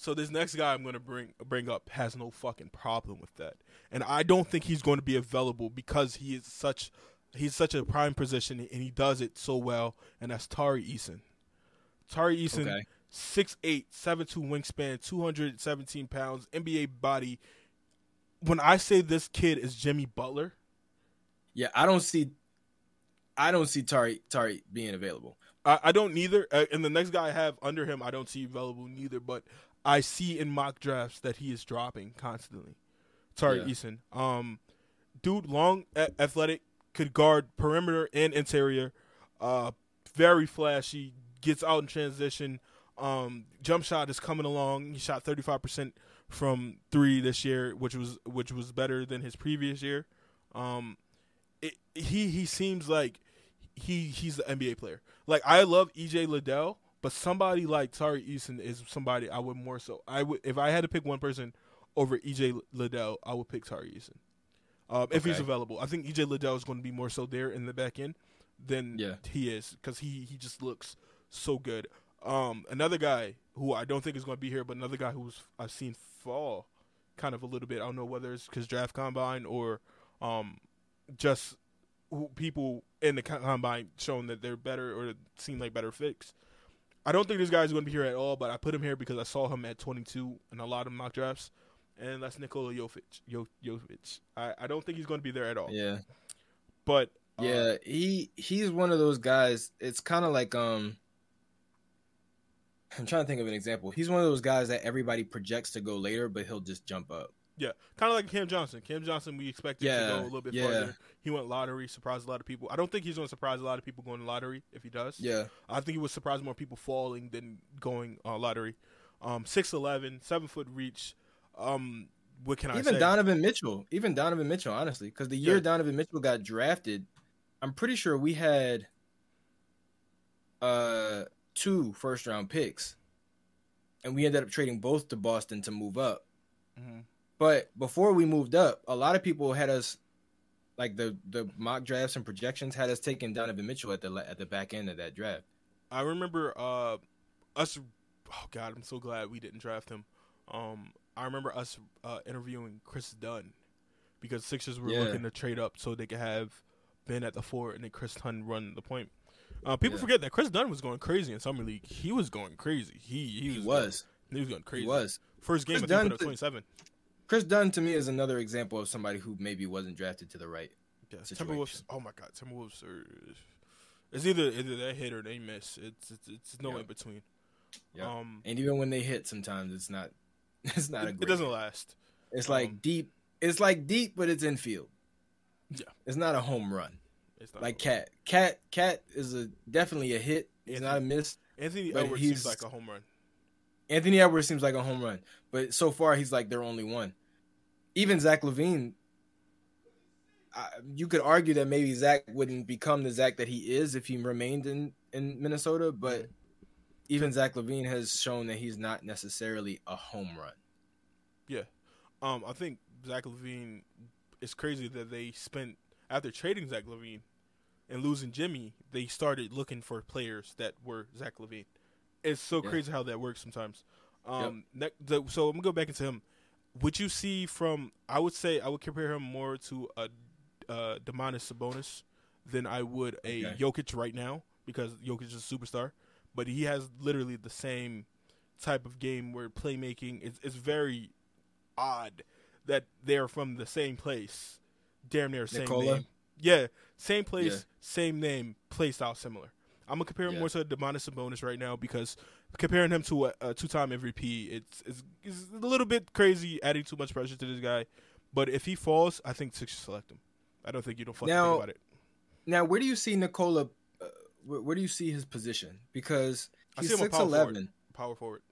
So this next guy I'm going to bring bring up has no fucking problem with that, and I don't think he's going to be available because he is such he's such a prime position and he does it so well, and that's Tari Eason. Tari Eason,
Okay.
six eight, seven two wingspan, two hundred seventeen pounds, NBA body. When I say this kid is Jimmy Butler,
Yeah, I don't see, I don't see Tari Tari being available.
I, I don't neither. Uh, and the next guy I have under him, I don't see available neither. But I see in mock drafts that he is dropping constantly. Sorry,
Yeah.
Eason, um, dude, long, a- athletic, could guard perimeter and interior. Uh, very flashy. Gets out in transition. Um, jump shot is coming along. He shot thirty five percent from three this year, which was which was better than his previous year. Um, it, he he seems like he he's the NBA player. Like I love EJ Liddell, but somebody like Tari Eason is somebody I would more so. I would if I had to pick one person over EJ Liddell, I would pick Tari Eason. Um, if he's available, I think EJ Liddell is going to be more so there in the back end than
Yeah.
he is because he he just looks so good. Um, another guy who I don't think is going to be here, but another guy who's I've seen fall kind of a little bit. I don't know whether it's because draft combine or um, just who, people in the combine showing that they're better or seem like better fits. I don't think this guy's going to be here at all, but I put him here because I saw him at 22 in a lot of mock drafts, and that's Nikola Jovic. Jo- Jovic. I, I don't think he's going to be there at all.
Yeah,
But uh,
yeah, he he's one of those guys. It's kind of like um. I'm trying to think of an example. He's one of those guys that everybody projects to go later, but he'll just jump up.
Yeah, kind of like Cam Johnson. Cam Johnson, we expected
Yeah,
to go a little bit
yeah.
farther. He went lottery, surprised a lot of people. I don't think he's going to surprise a lot of people going lottery if he does.
Yeah,
I think he would surprise more people falling than going uh, lottery. Um, 6'11", 7 foot reach. Um, what can I say?
even
say?
Donovan Mitchell, even Donovan Mitchell, honestly, because the year
Yeah.
Donovan Mitchell got drafted, I'm pretty sure we had uh two first round picks, and we ended up trading both to Boston to move up.
Mhm.
But before we moved up, a lot of people had us like the the mock drafts and projections had us taking Donovan Mitchell at the at the back end of that draft.
I remember uh, us. Oh God, I'm so glad we didn't draft him. Um, I remember us uh, interviewing Kris Dunn because Sixers were
Yeah.
looking to trade up so they could have Ben at the four and then Kris Dunn run the point. Uh, people
Yeah.
forget that Kris Dunn was going crazy in summer league. He was going crazy. He he,
He
was
was.
he was going crazy.
He was.
First game,
Chris
I think,
Dunn
put up twenty seven.
Kris Dunn to me is another example of somebody who maybe wasn't drafted to the right.
Yes,
situation.
Timberwolves. Oh my God, Timberwolves are. It's either either they hit or they miss. It's it's, it's no
Yeah.
in between.
Yeah.
Um,
And even when they hit, sometimes it's not. It's not a
it,
great.
it doesn't last.
It's like
um,
deep. It's like deep, but it's infield.
Yeah.
It's not a home run.
It's not
Like Cat. Cat. Cat is a definitely a hit. It's
Anthony-
not a miss.
Anthony Edwards
he's-
seems like a home run.
Anthony Edwards seems like a home run, but so far he's like their only one. Even Zach LaVine, I, you could argue that maybe Zach wouldn't become the Zach that he is if he remained in in Minnesota, but even Zach LaVine has shown that he's not necessarily a home run.
Yeah, um, I think Zach LaVine. It's crazy that they spent after trading Zach LaVine and losing Jimmy, they started looking for players that were Zach LaVine. It's so
Yeah.
crazy how that works sometimes. Um, ne- the, so I'm gonna go back into him. Would you see from? I would say I would compare him more to a uh, Domantas Sabonis than I would a
Okay.
Jokic right now because Jokic is a superstar, but he has literally the same type of game where playmaking is is very odd that they're from the same place, damn near same
Nikola?
name. Yeah, same place,
Yeah.
same name, play style similar. I'm gonna compare him
Yeah.
more to Domantas Sabonis right now because comparing him to a, a two-time MVP, it's, it's it's a little bit crazy, adding too much pressure to this guy. But if he falls, I think Six should select him. I don't think you don't fucking
Now-
think about it.
Now, where do you see Nikola? Uh, where, where do you see his position? Because he's
see him a
six
power
eleven.
Power forward.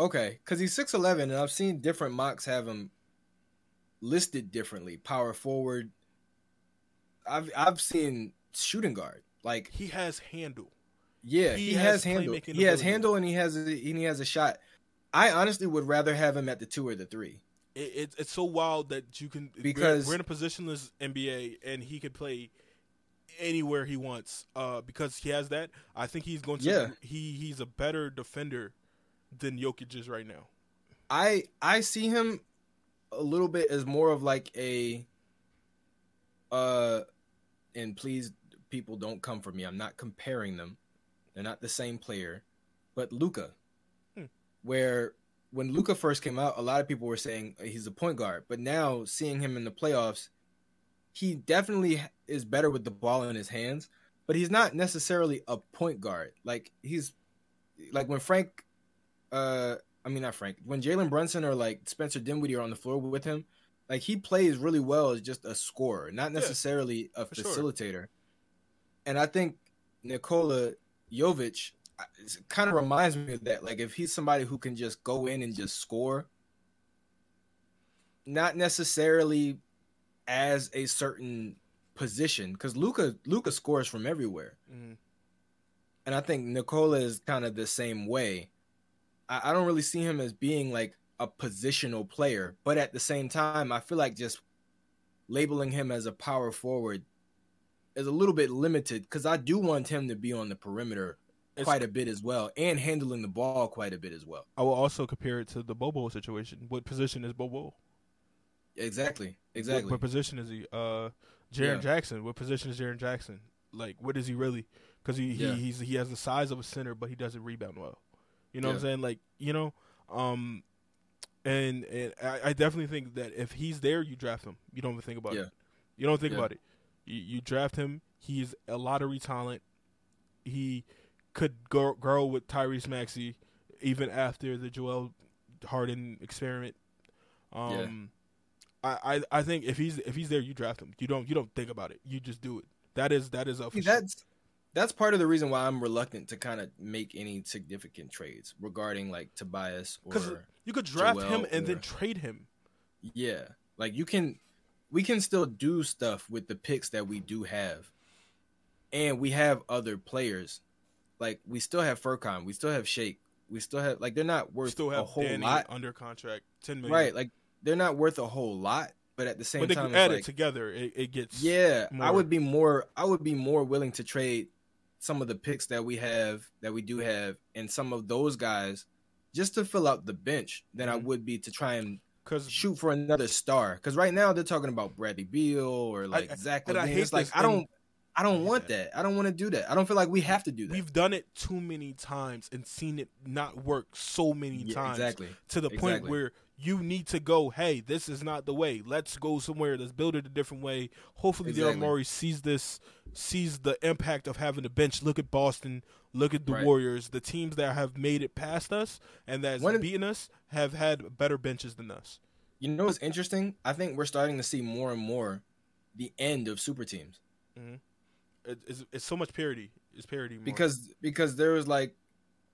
Okay, because he's six eleven, and I've seen different mocks have him listed differently. Power forward. I've I've seen shooting guard. Like
He has handle.
Yeah,
He
he,
has
has, handle. He has handle, and he has a, and he has a shot. I honestly would rather have him at the two or the three.
It, it, it's so wild that you can we're-
Because-
we're, in a positionless NBA and he could play anywhere he wants. Uh, because he has that, I think he's going to.
Yeah.
He he's a better defender than Jokic is right now.
I I see him a little bit as more of like a uh and please people don't come for me. I'm not comparing them. They're not the same player. But Luka.
Hmm.
Where when Luka first came out, a lot of people were saying uh, he's a point guard, but now seeing him in the playoffs, he definitely is better with the ball in his hands, but he's not necessarily a point guard. Like he's like when Frank uh I mean not Frank. When Jalen Brunson or like Spencer Dinwiddie are on the floor with him, like he plays really well as just a scorer, not
Yeah,
necessarily a
for sure.
facilitator. And I think Nikola Jovic kind of reminds me of that. Like if he's somebody who can just go in and just score, not necessarily as a certain position, because Luka Luka scores from everywhere.
Mhm.
And I think Nikola is kind of the same way. I, I don't really see him as being like a positional player, but at the same time, I feel like just labeling him as a power forward is a little bit limited because I do want him to be on the perimeter quite a bit as well and handling the ball quite a bit as well.
I will also compare it to the Bobo situation. What position is Bobo?
Exactly. Exactly.
what position is he? Uh, Jaron
Yeah.
Jackson. What position is Jaren Jackson? Like, what is he really? Because he,
Yeah.
he he's he has the size of a center, but he doesn't rebound well. You know what I'm saying? Like, you know, um, and and I, I definitely think that if he's there, you draft him. You don't even think about
Yeah.
it. You don't think
Yeah.
about it. You, you draft him. He's a lottery talent. He could go grow with Tyrese Maxey even after the Joel Harden experiment. Um, I, I I think if he's if he's there, you draft him. You don't you don't think about it. You just do it. That is that is a
See, that's that's part of the reason why I'm reluctant to kind of make any significant trades regarding like Tobias or
you could draft
Joel
him and then trade him.
Yeah, like you can, we can still do stuff with the picks that we do have, and we have other players. Like we still have Furkan, we still have Shake, we still have like they're not worth
Still
a whole
Danny
lot,
under contract, ten million.
right? Like they're not worth a whole lot, but at the same
When they
time,
add
it's
it together, it, it gets
yeah, I would be more, I would be more willing to trade some of the picks that we have, that we do have, and some of those guys just to fill out the bench than I
Mhm.
would be to try and
because
shoot for another star. Because right now they're talking about Bradley Beal or like
I-
Zach
and I hate
It's like I don't, I don't want that. I don't want to do that. I don't feel like we have to do that.
We've done it too many times and seen it not work so many
Yeah,
times.
exactly.
To the point where you need to go, hey, this is not the way. Let's go somewhere. Let's build it a different way. Hopefully, Daryl
Exactly.
Morey sees this, sees the impact of having a bench. Look at Boston. Look at the
Right.
Warriors. The teams that have made it past us and that's beaten us have had better benches than us.
You know what's interesting? I think we're starting to see more and more the end of super teams mm-hmm.
It, it's, it's so much parity. It's parity more.
because because there was like,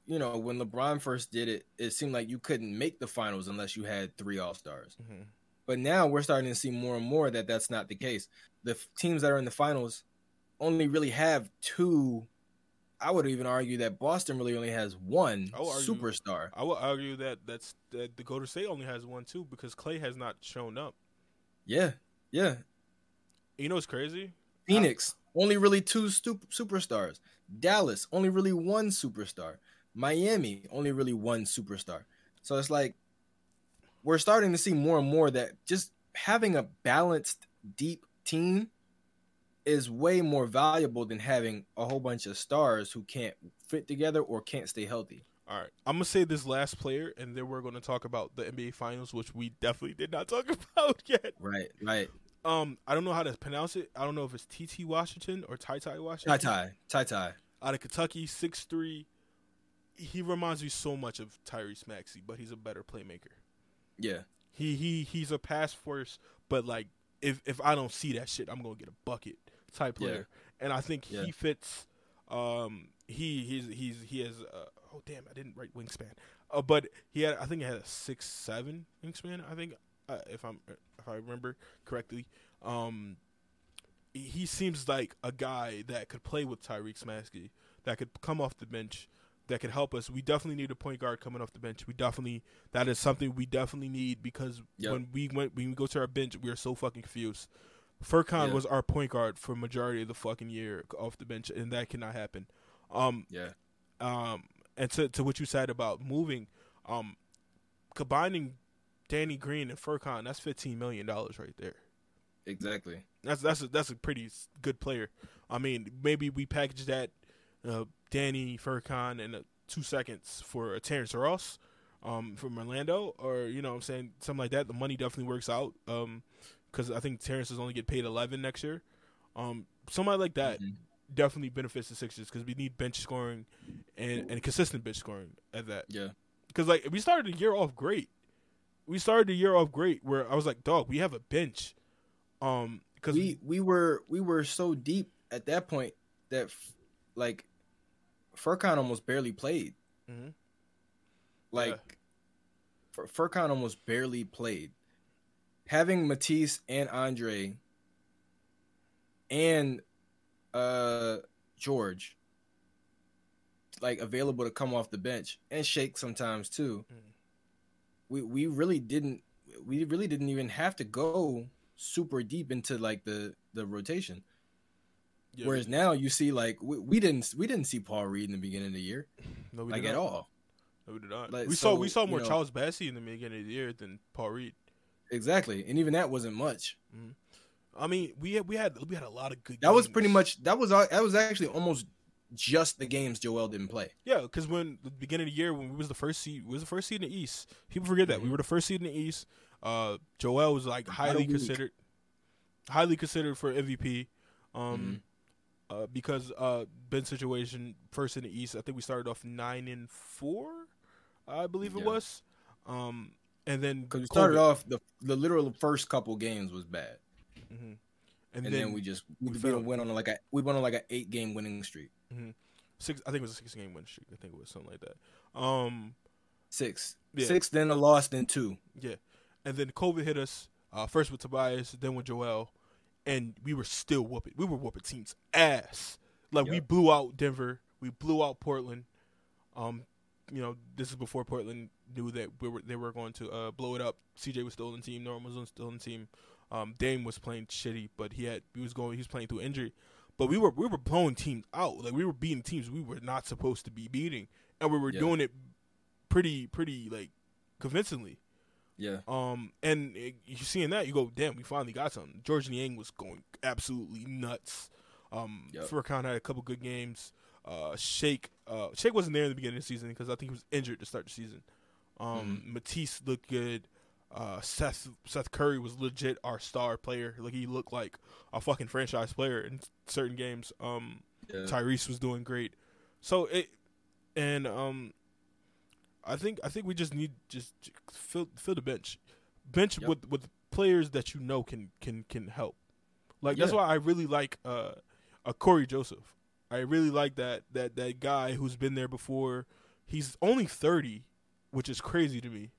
you know, when LeBron first did it, it seemed like you couldn't make the finals unless you had three All Stars.
Mhm.
But now we're starting to see more and more that that's not the case. The f- teams that are in the finals only really have two. I would even argue that Boston really only has one
I argue-
superstar.
I would argue that that's that the Golden State only has one too because Klay has not shown up.
Yeah, yeah.
You know what's crazy?
Phoenix only really two stu- superstars. Dallas only really one superstar. Miami only really one superstar. So it's like we're starting to see more and more that just having a balanced, deep team is way more valuable than having a whole bunch of stars who can't fit together or can't stay healthy.
All right, I'm gonna say this last player, and then we're gonna talk about the NBA Finals, which we definitely did not talk about yet.
Right, right.
Um, I don't know how to pronounce it. I don't know if it's TT Washington or Ty Ty Washington.
Ty. Ty, Ty Ty.
out of Kentucky, six three. He reminds me so much of Tyrese Maxey, but he's a better playmaker.
Yeah,
He he he's a pass force, but like if if I don't see that shit, I'm gonna get a bucket type
Yeah.
player. And I think
Yeah.
he fits. Um, he he's he's he has. Uh, oh damn, I didn't write wingspan. Uh, but he had I think he had a six seven wingspan. I think uh, if I'm if I remember correctly. Um, he- he seems like a guy that could play with Tyrese Maxey, that could come off the bench, that could help us. We definitely need a point guard coming off the bench. We definitely that is something we definitely need because
Yep.
when we went when we go to our bench, we are so fucking confused. Furkan
Yeah.
was our point guard for majority of the fucking year off the bench, and that cannot happen. Um,
yeah,
um, and to to what you said about moving, um, combining Danny Green and Furkan, that's fifteen million dollars right there.
exactly.
That's that's a, that's a pretty good player. I mean, maybe we package that uh, Danny Furkan and uh, two seconds for a Terrence Ross um, from Orlando, or you know, what I'm saying something like that. The money definitely works out because I think Terrence is only get paid 11 next year. Um, somebody like that
Mhm.
definitely benefits the Sixers because we need bench scoring and and consistent bench scoring at that.
Yeah,
Because like we started the year off great. We started the year off great where I was like, dog, we have a bench. Um, because
we we were we were so deep at that point that f- like Furkan almost barely played.
Mhm.
Like Fur Furkan almost barely played. Having Matisse and Andre and uh George like available to come off the bench and shake sometimes too.
Mhm.
We we really didn't we really didn't even have to go super deep into like the the rotation.
Yeah,
Whereas now you see like we, we didn't we didn't see Paul Reed in the beginning of the year
no, we
like at all.
No, we did not.
Like,
we saw we saw more
know-
Charles Bassey in the beginning of the year than Paul Reed.
Exactly, and even that wasn't much.
I mean, we had we had we had a lot of good.
That was pretty much that was that was actually almost just the games Joel didn't play.
yeah. Because when the beginning of the year when we was the first seed, we was the first seed in the East. People forget that we
Mhm.
were the first seed in the East. Uh, Joel was like highly considered, highly considered for MVP.
Mm-hmm.
Um, uh, because uh, Ben's situation first in the East. I think we started off nine and four, I believe it
Yeah.
was. Um, and then
Because we started off the the literal first couple games was bad,
Mhm.
and, then, we just we,
we
we went on like a we went on like an eight game winning streak.
six. I think it was a six game winning streak. I think it was something like that. Um,
Six,
Yeah.
six, then a loss, then two.
yeah, and then COVID hit us. Uh, first with Tobias, then with Joel, and we were still whooping. We were whooping teams ass. Like we blew out Denver. We blew out Portland. Um, you know, this is before Portland knew that we were they were going to uh, blow it up. CJ was still on the team. Norman was on- still on the team. Um, Dame was playing shitty, but he had he was going he was playing through injury. But we were we were blowing teams out. Like we were beating teams we were not supposed to be beating, and we were
Yeah.
doing it pretty pretty like convincingly.
Yeah,
Um, and it, you seeing that, you go, damn, we finally got something. Georges Niang was going absolutely nuts. Um,
Yep.
Furkan had a couple good games. Uh, Shake, uh, Shake wasn't there in the beginning of the season because I think he was injured to start the season. Um,
Mm-hmm.
Matisse looked good. Uh, Seth Seth Curry was legit our star player. Like he looked like a fucking franchise player in certain games. Um,
Yeah.
Tyrese was doing great. So it and um I think I think we just need just fill fill the bench. Bench
Yep.
with with players that you know can can can help. Like that's why I really like uh a Cory Joseph. I really like that that that guy who's been there before. He's only 30, which is crazy to me.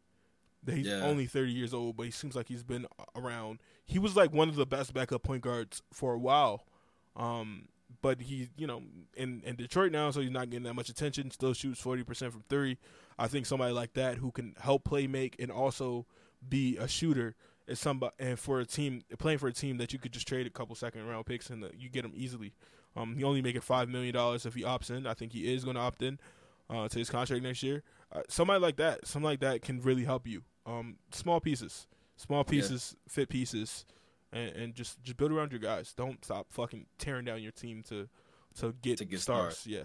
That he's
Yeah.
only 30 years old, but he seems like he's been around. He was like one of the best backup point guards for a while. Um, but he, you know, in, in Detroit now, so he's not getting that much attention. Still shoots forty percent from three. I think somebody like that who can help play make and also be a shooter is somebody. And for a team playing for a team that you could just trade a couple second round picks and uh, you get him easily. Um, he only making five million dollars if he opts in. I think he is going to opt in uh, to his contract next year. Uh, somebody like that, somebody like that can really help you. Um, small pieces, small pieces, fit pieces and, and just just build around your guys. Don't stop fucking tearing down your team to to get,
To get
stars.
stars.
Yeah,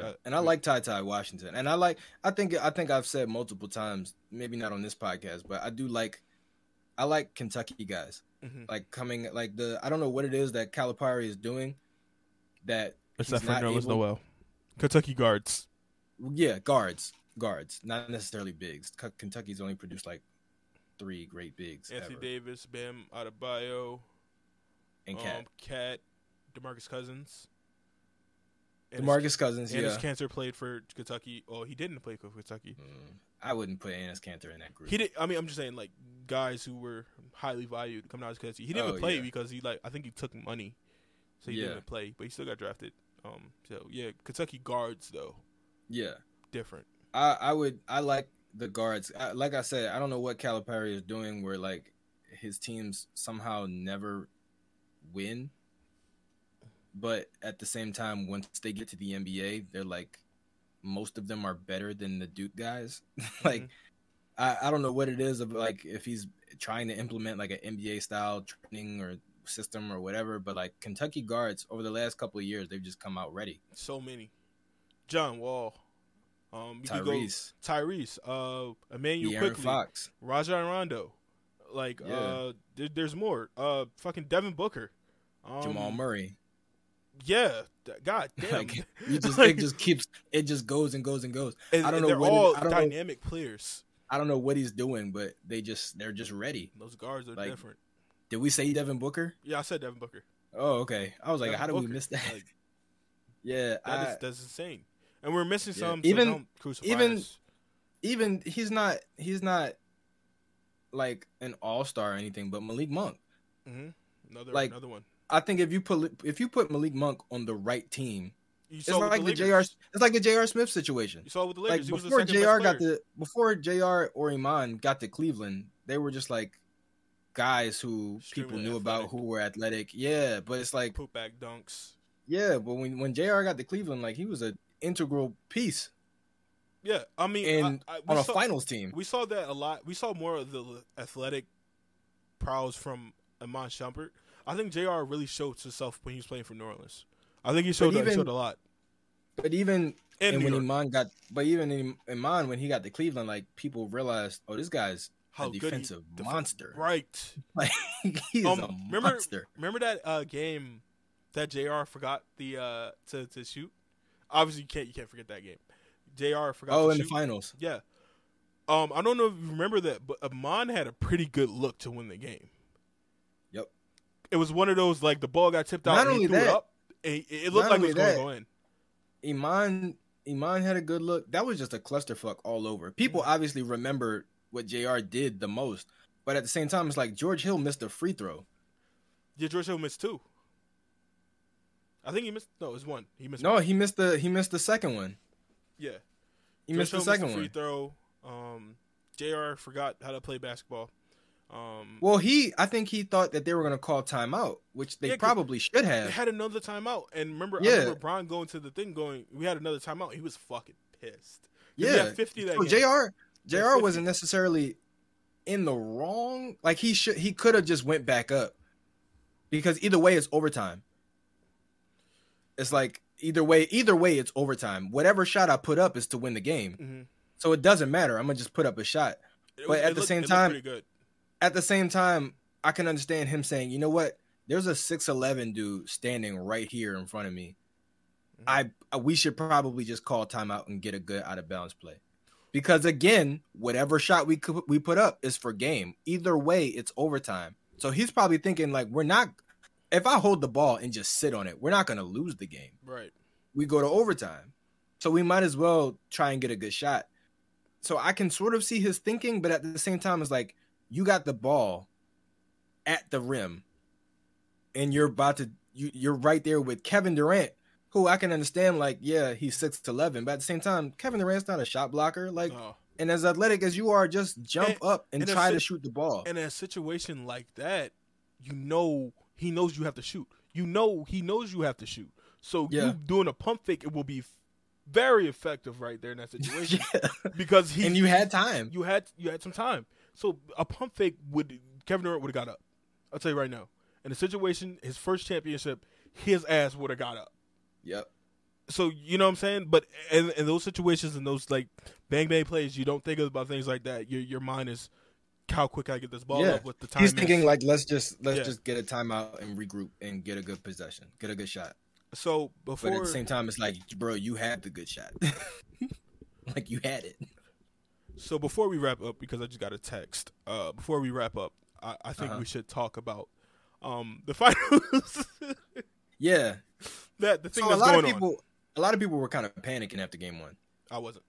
Yeah,
Uh,
and I like Ty Ty Washington, and I like. I think I think I've said multiple times, maybe not on this podcast, but I do like. I like Kentucky guys,
hmm
like coming like the. I don't know what it is that Calipari is doing, that
that
not
Nerlens Noel, Kentucky guards.
Yeah, guards, guards, not necessarily bigs. Kentucky's only produced like three great bigs
Anthony
ever.
Davis, Bam Adebayo,
and
um,
Cat,
Cat, Demarcus Cousins. Enes-
Demarcus Cousins.
Enes
Yeah,
Kanter played for Kentucky. Oh, he didn't play for Kentucky.
Mm, I wouldn't put Enes Kanter in that group.
He did. I mean, I'm just saying, like guys who were highly valued coming out of Kentucky. He didn't
Oh,
play
yeah.
because he like I think he took money, so he
Yeah.
didn't play. But he still got drafted. Um. So yeah, Kentucky guards though
yeah,
different.
I, I would I like the guards. I, like I said, I don't know what Calipari is doing where like his teams somehow never win. But at the same time, once they get to the NBA, they're like most of them are better than the Duke guys. like
Mhm.
I, I don't know what it is of like if he's trying to implement like an NBA style training or system or whatever, but like Kentucky guards over the last couple of years, they've just come out ready.
So many. John Wall. Um, you could go
Tyrese,
Tyrese, uh, Immanuel
De'Aaron
Quickley,
Fox.
Rajon Rondo, like
Yeah.
uh, there, there's more. Uh, fucking Devin Booker, um,
Jamal Murray.
Yeah, god damn.
Like, You just
Like,
it just keeps it just goes and goes and goes.
and-
I don't know
They're
what
all
I don't know-
dynamic players.
I don't know what he's doing, but they just they're just ready.
Those guards are
Like,
different.
Did we say Devin Booker?
Yeah, I said Devin Booker.
Oh, okay. I was like,
Devin
how did
Booker.
we miss that?
Like,
yeah,
that
I,
is that's insane. And we're missing
Yeah,
some. So
even-
crucify
even-
us.
even he's not he's not like an all star or anything, but Malik Monk.
Mhm. another
like,
another one.
I think if you put if you put Malik Monk on the right team,
You
it's like the,
the
Jr. It's like the Jr. Smith situation.
You saw with the
Like
Lakers. he was the
before Jr. got the before Jr. or Iman got to Cleveland, they were just like guys who people
Extremely
knew about who were athletic. Yeah, but it's like
put back dunks.
yeah, but when when Jr. got to Cleveland, like he was an integral piece
Yeah, I mean,
in
I, I,
on a
saw,
finals team.
We saw that a lot. We saw more of the athletic prowess from Iman Shumpert. I think Jr. really showed himself when he was playing for New Orleans. I think he showed, he showed a lot.
But even
And,
and when
York,
Iman got, but even in Iman when he got to Cleveland, like people realized, oh, this guy's
how
a
he-
defensive
def-
monster.
Right.
Like he's
Um,
a
remember-
monster.
Remember that uh, game that Jr. forgot the uh, to to shoot. Obviously, you can't you can't forget that game. Jr. forgot.
Oh, in the finals.
Yeah. Um, I don't know if you remember that, but Iman had a pretty good look to win the game.
Yep.
It was one of those like the ball got tipped out
Not
and he
only
threw it up. and It, it looked like it was going to go in.
Iman Iman had a good look. That was just a clusterfuck all over. People
Mm-hmm.
obviously remember what Jr. did the most, but at the same time, it's like George Hill missed a free throw.
Yeah, George Hill missed two. I think he missed. No, it was one. He missed.
No,
one.
he missed the he missed the second one.
Yeah,
He
George
missed the second
free
one.
throw. Um, Jr. forgot how to play basketball. Um,
Well, he I think he thought that they were gonna call timeout, which they
Yeah,
probably should have.
they had another timeout, and remember, I
Yeah.
remember Brian going to the thing, going, "We had another timeout." He was fucking pissed.
Yeah,
had fifty that
So. Jr. Jr. wasn't necessarily in the wrong. Like he should he could have just went back up because either way it's overtime. It's like either way, either way, it's overtime. Whatever shot I put up is to win the game.
Mhm.
So it doesn't matter. I'm gonna just put up a shot. But at the
looked-
same time-
good.
At the same time, I can understand him saying, you know what? There's a six eleven dude standing right here in front of me.
Mhm.
I, I we should probably just call timeout and get a good out of bounds play. Because again, whatever shot we could we put up is for game. Either way, it's overtime. So he's probably thinking like we're not if I hold the ball and just sit on it, we're not going to lose the game.
right.
we go to overtime. So we might as well try and get a good shot. So I can sort of see his thinking, but at the same time, it's like you got the ball at the rim, and you're about to you you're right there with Kevin Durant, who I can understand. Like, yeah, he's six to eleven, but at the same time, Kevin Durant's not a shot blocker. Like,
No.
and as athletic as you are, just jump
And-
up and
and
try to shoot the ball.
in a situation like that, you know he knows you have to shoot. You know he knows you have to shoot. So
Yeah.
you doing a pump fake, it will be very effective right there in that situation
yeah.
because he
and you had time.
you had you had some time. So a pump fake would Kevin Durant would have got up. I'll tell you right now. In the situation, his first championship, his ass would have got up.
Yep.
So you know what I'm saying? But in, in those situations and those like bang bang plays, you don't think about things like that. Your your mind is how quick I get this ball
Yeah.
up with the time.
He's thinking like let's just let's
Yeah.
just get a timeout and regroup and get a good possession, get a good shot.
so
But at the same time, it's like, bro, you had the good shot. like you had it.
So before we wrap up, because I just got a text. Uh, before we wrap up, I, I think
Uh-huh.
we should talk about um the finals.
Yeah.
that the thing
So a
that's
lot
going
of people, a lot of people were kind of panicking after game one.
I wasn't.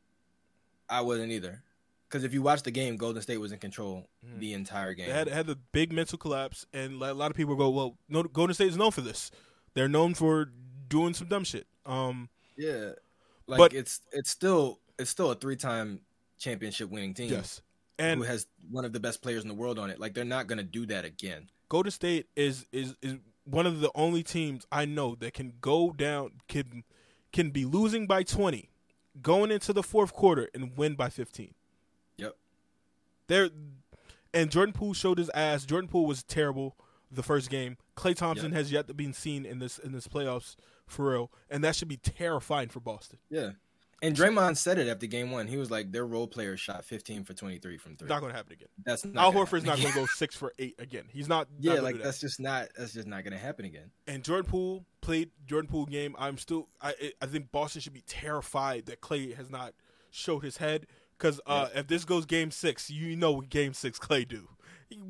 I wasn't either, because if you watch the game, Golden State was in control
Mhm.
the entire game.
They had had the big mental collapse, and a lot of people go, "Well, no, Golden State is known for this. They're known for doing some dumb shit." Um,
yeah. Like
But-
it's it's still it's still a three time championship winning team
yes, and
who has one of the best players in the world on it. Like they're not gonna do that again.
Golden State is is is one of the only teams I know that can go down can can be losing by twenty, going into the fourth quarter and win by fifteen.
Yep.
They're and Jordan Poole showed his ass. Jordan Poole was terrible the first game. Klay Thompson has yet to be seen in this in this playoffs for real, and that should be terrifying for Boston.
Yeah. And Draymond said it after game one. He was like, their role players shot 15 for 23 from three.
Not going to happen again.
That's not
Al Horford's not going to go six for eight again. He's not. not
Yeah,
gonna
like
that.
that's just not that's just not gonna happen again.
and Jordan Poole played Jordan Poole game. I'm still I I think Boston should be terrified that Klay has not showed his head because uh, if this goes game six, you know what game six Klay do.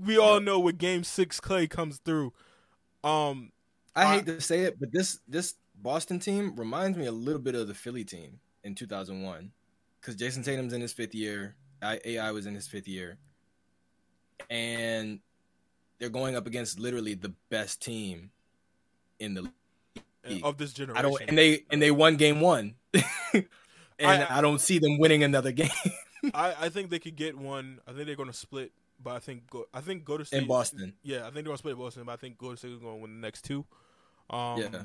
We all
Yeah.
know what game six Klay comes through. Um,
I
I-
hate to say it, but this this Boston team reminds me a little bit of the Philly team in 2001 because Jayson Tatum's in his fifth year, I, AI was in his fifth year, and they're going up against literally the best team in the league.
of this generation,
and they and they won game one, and
I-
I, don't see them winning another game
I, I think they could get one. I think they're going to split, but I think go, I think go to state
in Boston.
Yeah, I think they're going to split Boston, but I think Golden State is going to win the next two. Um,
Yeah.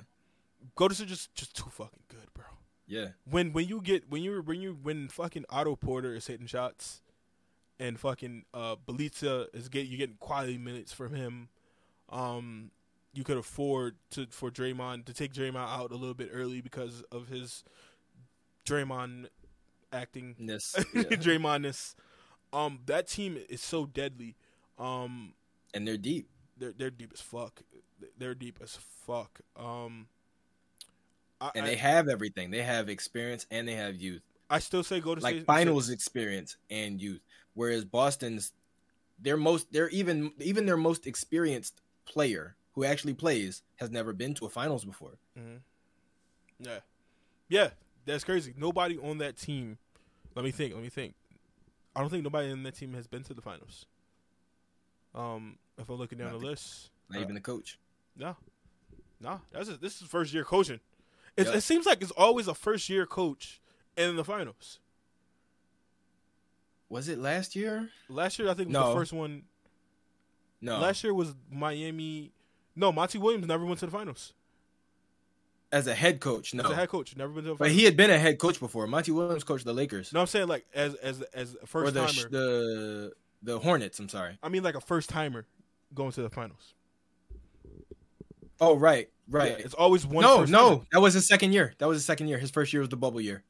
Golden State just just too fucking good, bro.
Yeah,
when when you get when you when you when fucking Otto Porter is hitting shots, and fucking uh Bjelica is get you getting quality minutes from him, um, you could afford to for Draymond to take Draymond out a little bit early because of his Draymond acting,
this yeah.
Draymondness. Um, that team is so deadly. Um,
and they're deep.
they're they're deep as fuck. They're deep as fuck. Um, I,
And
I,
they have everything. They have experience and they have youth.
I still say go to
like
State-
finals experience and youth. Whereas Boston's their most they're even even their most experienced player who actually plays has never been to a finals before.
Mm-hmm. Yeah, yeah, that's crazy. Nobody on that team. Let me think. Let me think. I don't think nobody in that team has been to the finals. Um, if I'm looking down
Not
the list,
Not
Uh,
even the coach.
no, no. That's a, this is first year coaching. It,
Yeah.
it seems like it's always a first year coach in the finals.
Was it last year?
Last year, I think was
No.
the first one.
No.
Last year was Miami. No, Monty Williams never went to the finals
as a head coach, no.
as a head coach. Never been to the
but he had been a head coach before. Monty Williams coached the Lakers.
no, I'm saying like as as as a
or the
timer.
sh- the the Hornets, I'm sorry.
I mean, like a first timer going to the finals.
Oh right, right.
Yeah, it's always one.
no, no,
timer.
that was his second year. That was his second year. His first year was the bubble year.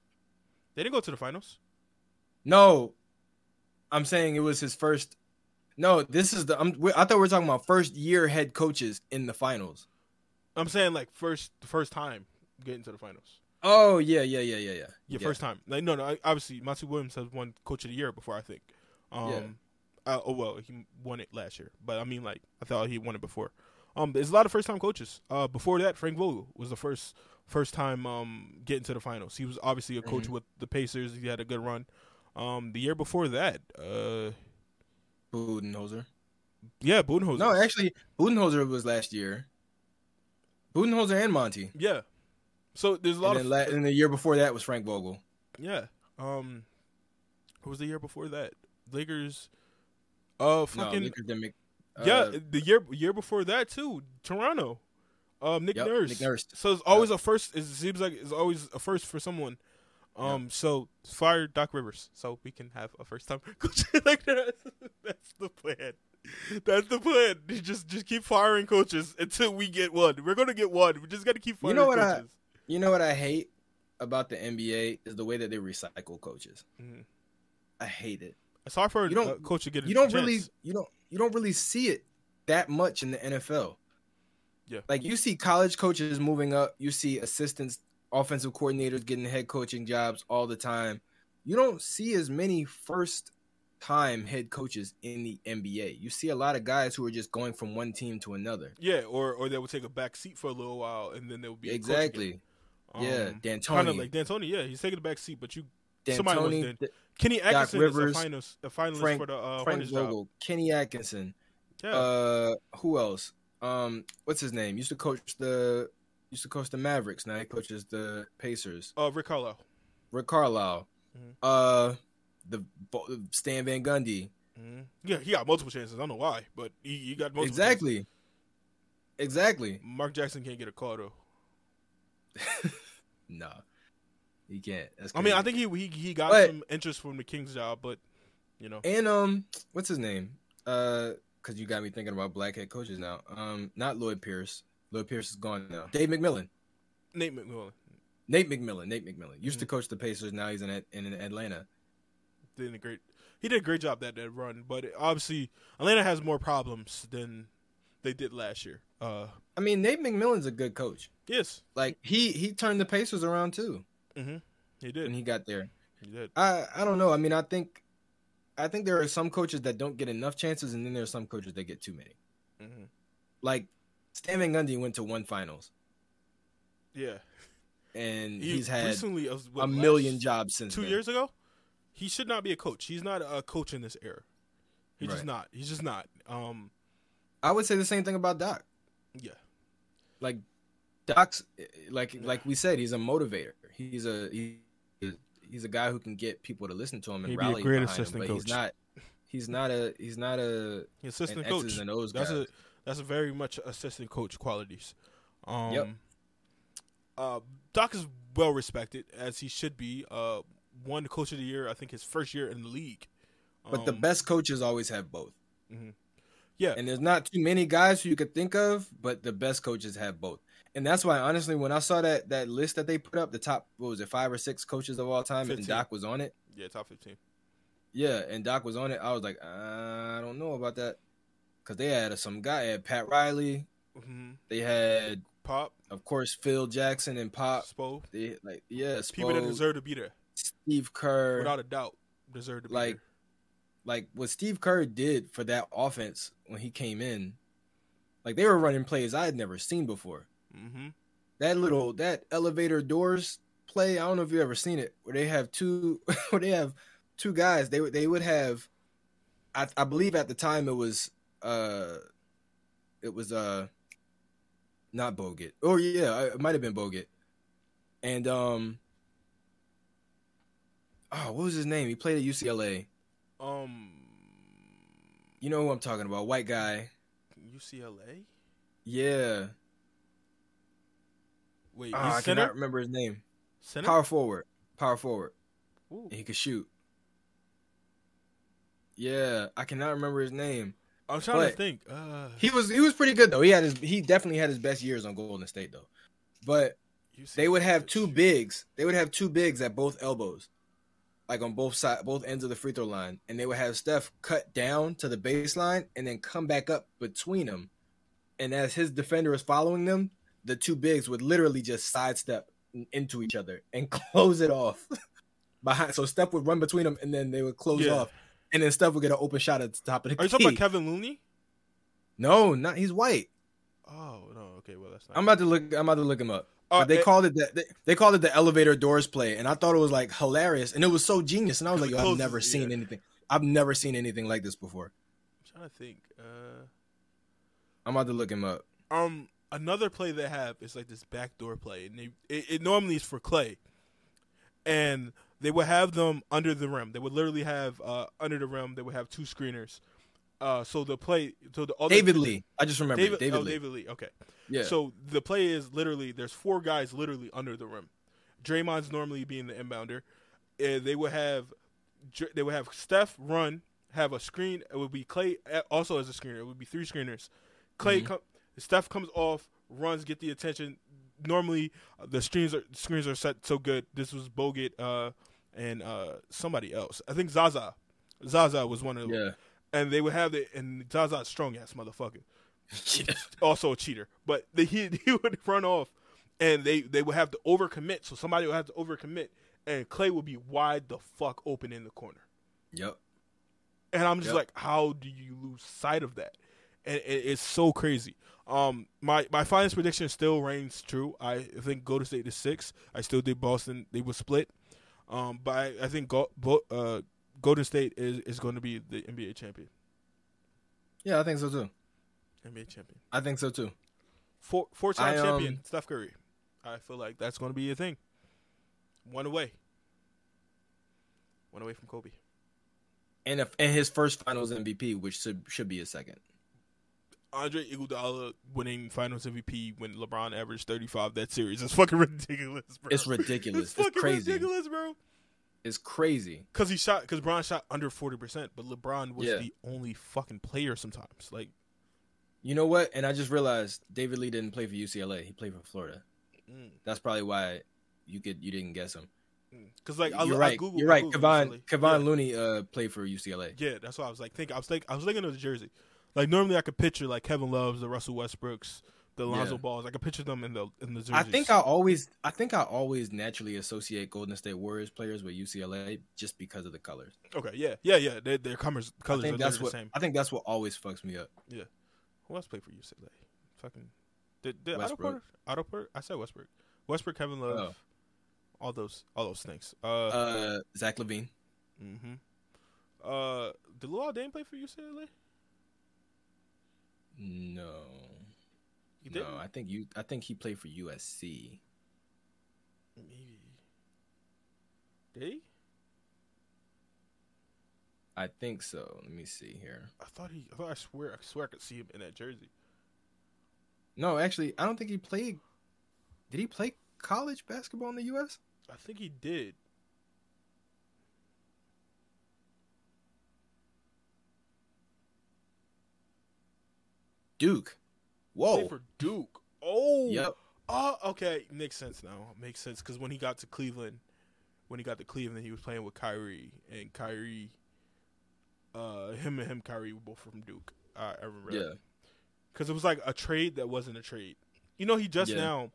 they didn't go to the finals.
No, I'm saying it was his first. No, this is the. I'm, I thought we were talking about first year head coaches in the finals.
I'm saying like first, the first time getting to the finals.
Oh yeah, yeah, yeah, yeah, yeah.
Yeah, first time. Like no, no. Obviously, Monty Williams has won Coach of the Year before. I think. Um,
Yeah.
uh, oh well, he won it last year, but I mean, like I thought he won it before. Um, there's a lot of first time coaches. Uh, before that, Frank Vogel was the first first time um getting to the finals. He was obviously a coach
Mhm.
with the Pacers. He had a good run. Um, the year before that, uh,
Budenholzer.
yeah, Budenholzer.
No, actually, Budenholzer was last year. Budenholzer and Monty.
yeah. So there's a lot
And
of
then and the year before that was Frank Vogel.
yeah. Um, what was the year before that? Lakers. Uh,
No,
fucking
Lakers didn't make-
Yeah,
uh,
the year year before that too, Toronto. Um, Nick
Yep,
Nurse.
Nick Nurse.
So it's always a first. It seems like it's always a first for someone. Um, so fire Doc Rivers, so we can have a first time coach like that. That's the plan. That's the plan. Just just keep firing coaches until we get one. We're gonna get one. We just gotta keep firing You
know what I- You know what I hate about the NBA is the way that they recycle coaches.
Mhm.
I hate it.
It's hard for
You don't-
a coach to get. A
you don't
chance.
really you don't you don't really see it that much in the NFL.
Yeah.
Like you see college coaches moving up, you see assistants, offensive coordinators getting head coaching jobs all the time. You don't see as many first time head coaches in the NBA. You see a lot of guys who are just going from one team to another.
Yeah, or or they would take a back seat for a little while and then they would be a
exactly. yeah,
Um,
D'Antoni.
Kind of like D'Antoni, yeah, he's taking the back seat, but you somebody was
D'Antoni,
then-
D-
Kenny Atkinson
Rivers,
is a finalist, a finalist
Frank-
for the uh,
Frank. Vogel, Kenny Atkinson.
Yeah,
Uh, who else? Um, what's his name? Used to coach the used to coach the Mavericks. Now he coaches the Pacers.
uh, Rick Carlisle.
Rick Carlisle.
Mhm.
Uh, the Stan Van Gundy.
hmm Yeah, he got multiple chances. I don't know why, but he, he got multiple.
Exactly.
chances.
Exactly.
Mark Jackson can't get a call though.
No, he can't. That's
I mean, I think he he he got
But-
some interest from the Kings job, but you know,
and um, what's his name? Uh, because you got me thinking about black head coaches now. Um, not Lloyd Pierce. Lloyd Pierce is gone now. Dave McMillan.
Nate McMillan
Nate McMillan. Nate McMillan used
Mm-hmm.
to coach the Pacers. Now he's in in Atlanta.
Did a great. He did a great job that that run, but obviously Atlanta has more problems than they did last year. Uh,
I mean, Nate McMillan's a good coach.
yes,
Like he he turned the Pacers around too
hmm he did.
when he got there.
He did.
I I don't know. I mean, I think I think there are some coaches that don't get enough chances, and then there are some coaches that get too many.
hmm
Like Stan Van Gundy went to one finals,
Yeah,
and
he
he's had
recently uh,
a million jobs since
two
then.
years ago. He should not be a coach. He's not a coach in this era. He's just not. He's just not. Um,
I would say the same thing about Doc.
yeah,
Like Doc's like like we said, he's a motivator. He's a he, he's a guy who can get people to listen to him and
He'd be a
rally
great
behind
assistant
him. But he's not. He's not a. He's not a
assistant coach.
X's and O's
That's
guy.
a that's a very much assistant coach qualities. Um,
Yep.
Uh, Doc is well respected as he should be. Uh, won coach of the year. I think his first year in the league.
But the
Um,
best coaches always have both.
yeah,
And there's not too many guys who you could think of, but the best coaches have both. And that's why, honestly, when I saw that that list that they put up, the top what was it, five or six coaches of all time, and Doc was on it.
yeah, top fifteen.
Yeah, and Doc was on it. I was like, I don't know about that, because they had some guy, had Pat Riley,
Mm-hmm.
they had,
Pop,
of course, Phil Jackson and Pop.
Spo,
They like, yeah,
people that deserve to be there
Steve Kerr.
without a doubt deserved to be
Like, like what Steve Kerr did for that offense when he came in, like they were running plays I had never seen before.
Mm-hmm.
that little that elevator doors play. I don't know if you've ever seen it where they have two where they have two guys. They would they would have. I, I believe at the time it was uh, it was uh, not Bogut. Oh yeah, it might have been Bogut. And um, oh, what was his name? He played at UCLA.
Um,
You know who I'm talking about? White guy.
UCLA.
Yeah.
Wait,
Oh,
he's
I
center.
cannot remember his name.
Center.
Power forward. Power forward. He could shoot. Yeah, I cannot remember his name,
I'm trying
But-
to think. Uh,
He was he was pretty good though. He had his he definitely had his best years on Golden State though. But they would have two bigs. They would have two bigs at both elbows, like on both side, both ends of the free throw line, and they would have Steph cut down to the baseline and then come back up between them. And as his defender is following them, the two bigs would literally just sidestep into each other and close it off behind. So Steph would run between them, and then they would close
Yeah.
off, and then Steph would get an open shot at the top of the
Are you talking about Kevin Looney?
no, not he's white.
Oh no. Okay. Well, that's not.
I'm about to look. I'm about to look him up.
Uh,
But they
it-
called it the, they, they called it the elevator doors play, and I thought it was like hilarious, and it was so genius. And I was like, Yo, I've never seen
yeah.
anything. I've never seen anything like this before.
I'm trying to think. Uh,
I'm about to look him up.
um, another play they have is like this backdoor play, and they it, it normally is for Klay, and they would have them under the rim. They would literally have uh under the rim. They would have two screeners. Uh, so the play, so the other
David Lee. I just remember
David,
David,
oh,
Lee.
David Lee. Okay.
Yeah.
So the play is literally there's four guys literally under the rim. Draymond's normally being the inbounder. Uh, they would have they would have Steph run, have a screen. It would be Klay uh, also as a screener. It would be three screeners. Klay,
Mhm.
com- Steph comes off, runs, get the attention. Normally uh, the screens are screens are set so good. This was Bogut uh, and uh, somebody else. I think Zaza. Zaza was one of them.
yeah.
And they would have it, and Zaza's strong ass motherfucker
yeah.
also a cheater. But the, he he would run off, and they they would have to overcommit. So somebody would have to overcommit, and Klay would be wide the fuck open in the corner.
Yep.
And I'm just
Yep.
like, how do you lose sight of that? And it, it's so crazy. Um, my my finals prediction still reigns true. I think Golden State is six. I still think Boston they will split. Um, but I, I think Go, Bo, uh, Golden State is, is going to be the NBA champion.
Yeah, I think so too.
NBA champion.
I think so too.
Four four time
um,
champion Steph Curry. I feel like that's going to be a thing. One away. One away from Kobe.
And if, and his first Finals MVP, which should should be his second.
Andre Iguodala winning Finals MVP when LeBron averaged 35 that series is fucking ridiculous, bro.
It's ridiculous.
It's
It's
fucking
crazy.
ridiculous, bro.
It's crazy.
Because he shot, because Bron shot under 40%, but LeBron was
Yeah.
the only fucking player sometimes. Like,
You know what? And I just realized David Lee didn't play for UCLA. He played for Florida.
mm,
That's probably why you could you didn't guess him.
because like I,
You're
I
right.
Googled,
You're right. Kevon. Kevon
Yeah.
Looney uh, played for UCLA.
Yeah, that's what I was like thinking. I was like, I was thinking of the jersey. Like normally, I could picture like Kevin Love's, the Russell Westbrooks, the Lonzo
Yeah.
Balls. I could picture them in the in the jerseys.
I think I always I think I always naturally associate Golden State Warriors players with UCLA just because of the colors.
Okay, yeah, yeah, yeah. Their, their colors,
I
colors
think
are
that's what
the same.
I think that's what always fucks me up. Yeah.
Who else played for UCLA? Fucking did, did Otto. Porter? Otto Porter? I said Westbrook. Westbrook, Kevin Love,
Oh.
all those, all those things. Uh,
Uh, Zach LaVine.
Mm-hmm. Uh, did Luol Deng play for UCLA?
No,
He did.
no. I think you. I think he played for USC.
Maybe. Did he?
I think so. Let me see here.
I thought he. I thought I swear. I swear I could see him in that jersey.
No, actually, I don't think he played. Did he play college basketball in the U.S.?
I think he did.
Duke. Whoa.
played for Duke. Oh.
Yep.
Oh, okay. Makes sense now. Makes sense because when he got to Cleveland, when he got to Cleveland, he was playing with Kyrie, and Kyrie, uh, him and him, Kyrie were both from Duke. I, I remember.
Yeah.
Because it was like a trade that wasn't a trade. You know, he just
Yeah.
now.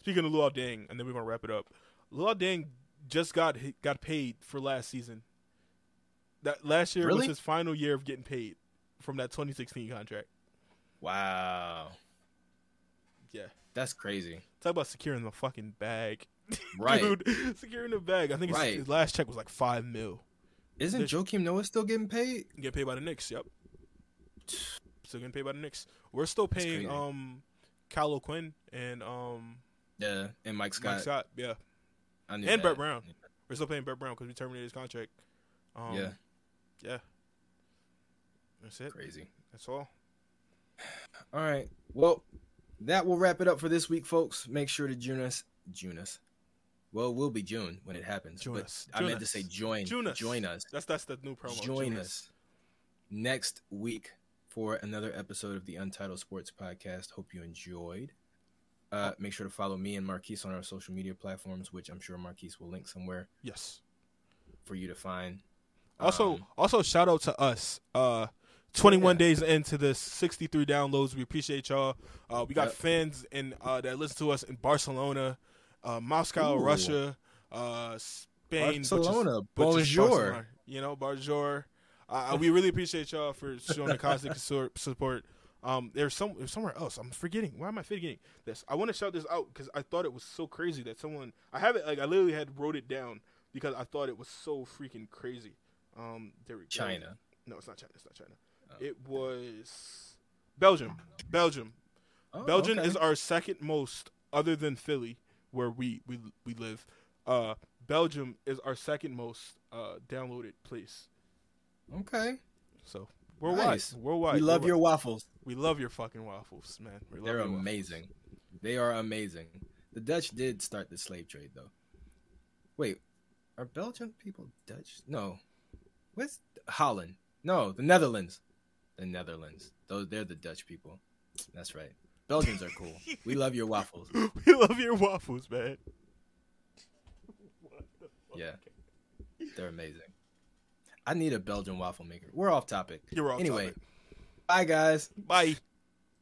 Speaking of Luol Deng, and then we're gonna wrap it up. Luol Deng just got got paid for last season. That last year was his final year of getting paid from that 2016 contract.
Wow.
Yeah.
That's crazy.
Talk about securing the fucking bag.
Right.
Dude, securing the bag. I think his,
Right.
his last check was like five mil.
Isn't Joakim Noah still getting paid?
Get paid by the Knicks. Yep. Still getting paid by the Knicks. We're still paying um, Kyle O'Quinn and um,
Yeah. And Mike Scott.
Mike Scott. Yeah, and
that.
Brett Brown. We're still paying Brett Brown because we terminated his contract. Um,
Yeah.
yeah. That's it.
Crazy.
That's all.
All right. Well, that will wrap it up for this week, folks. Make sure to join us. Join us. Well, we'll be June when it happens.
Join
but
us.
I
Join
meant to say join.
Join us.
Join us.
That's that's the new promo.
Join us next week for another episode of the Untitled Sports Podcast. Hope you enjoyed. Uh, make sure to follow me and Marquise on our social media platforms, which I'm sure Marquise will link somewhere
Yes.
for you to find.
Also,
Um,
also shout out to us. Uh, 21
Yeah.
days into this, 63 downloads. We appreciate y'all. Uh, we got
Yep.
fans in uh, that listen to us in Barcelona, uh, Moscow,
Ooh.
Russia, uh, Spain,
Barcelona, bonjour.
Barcelona. You know, bonjour. Uh, we really appreciate y'all for showing the constant support. Um, there's some there's somewhere else. I'm forgetting. Why am I forgetting this? I want to shout this out because I thought it was so crazy that someone I have it like I literally had wrote it down because I thought it was so freaking crazy. Um, there we go.
China.
No, it's not China. It's not China.
Oh.
It was Belgium. Belgium.
Oh,
Belgium
okay.
is our second most, other than Philly, where we we we live. Uh, Belgium is our second most uh, downloaded place.
okay.
So worldwide,
Nice.
worldwide.
we love
worldwide.
your waffles.
We love your fucking waffles, man. We love
They're
your waffles.
amazing. They are amazing. The Dutch did start the slave trade, though. Wait, are Belgian people Dutch? No. What's Holland? No, the Netherlands. The Netherlands. Those they're the Dutch people. That's right. Belgians are cool. We love your waffles.
we love your waffles, man. What the fuck?
Yeah. They're amazing. I need a Belgian waffle maker. We're off topic.
You're off
Anyway,
topic.
bye guys.
Bye.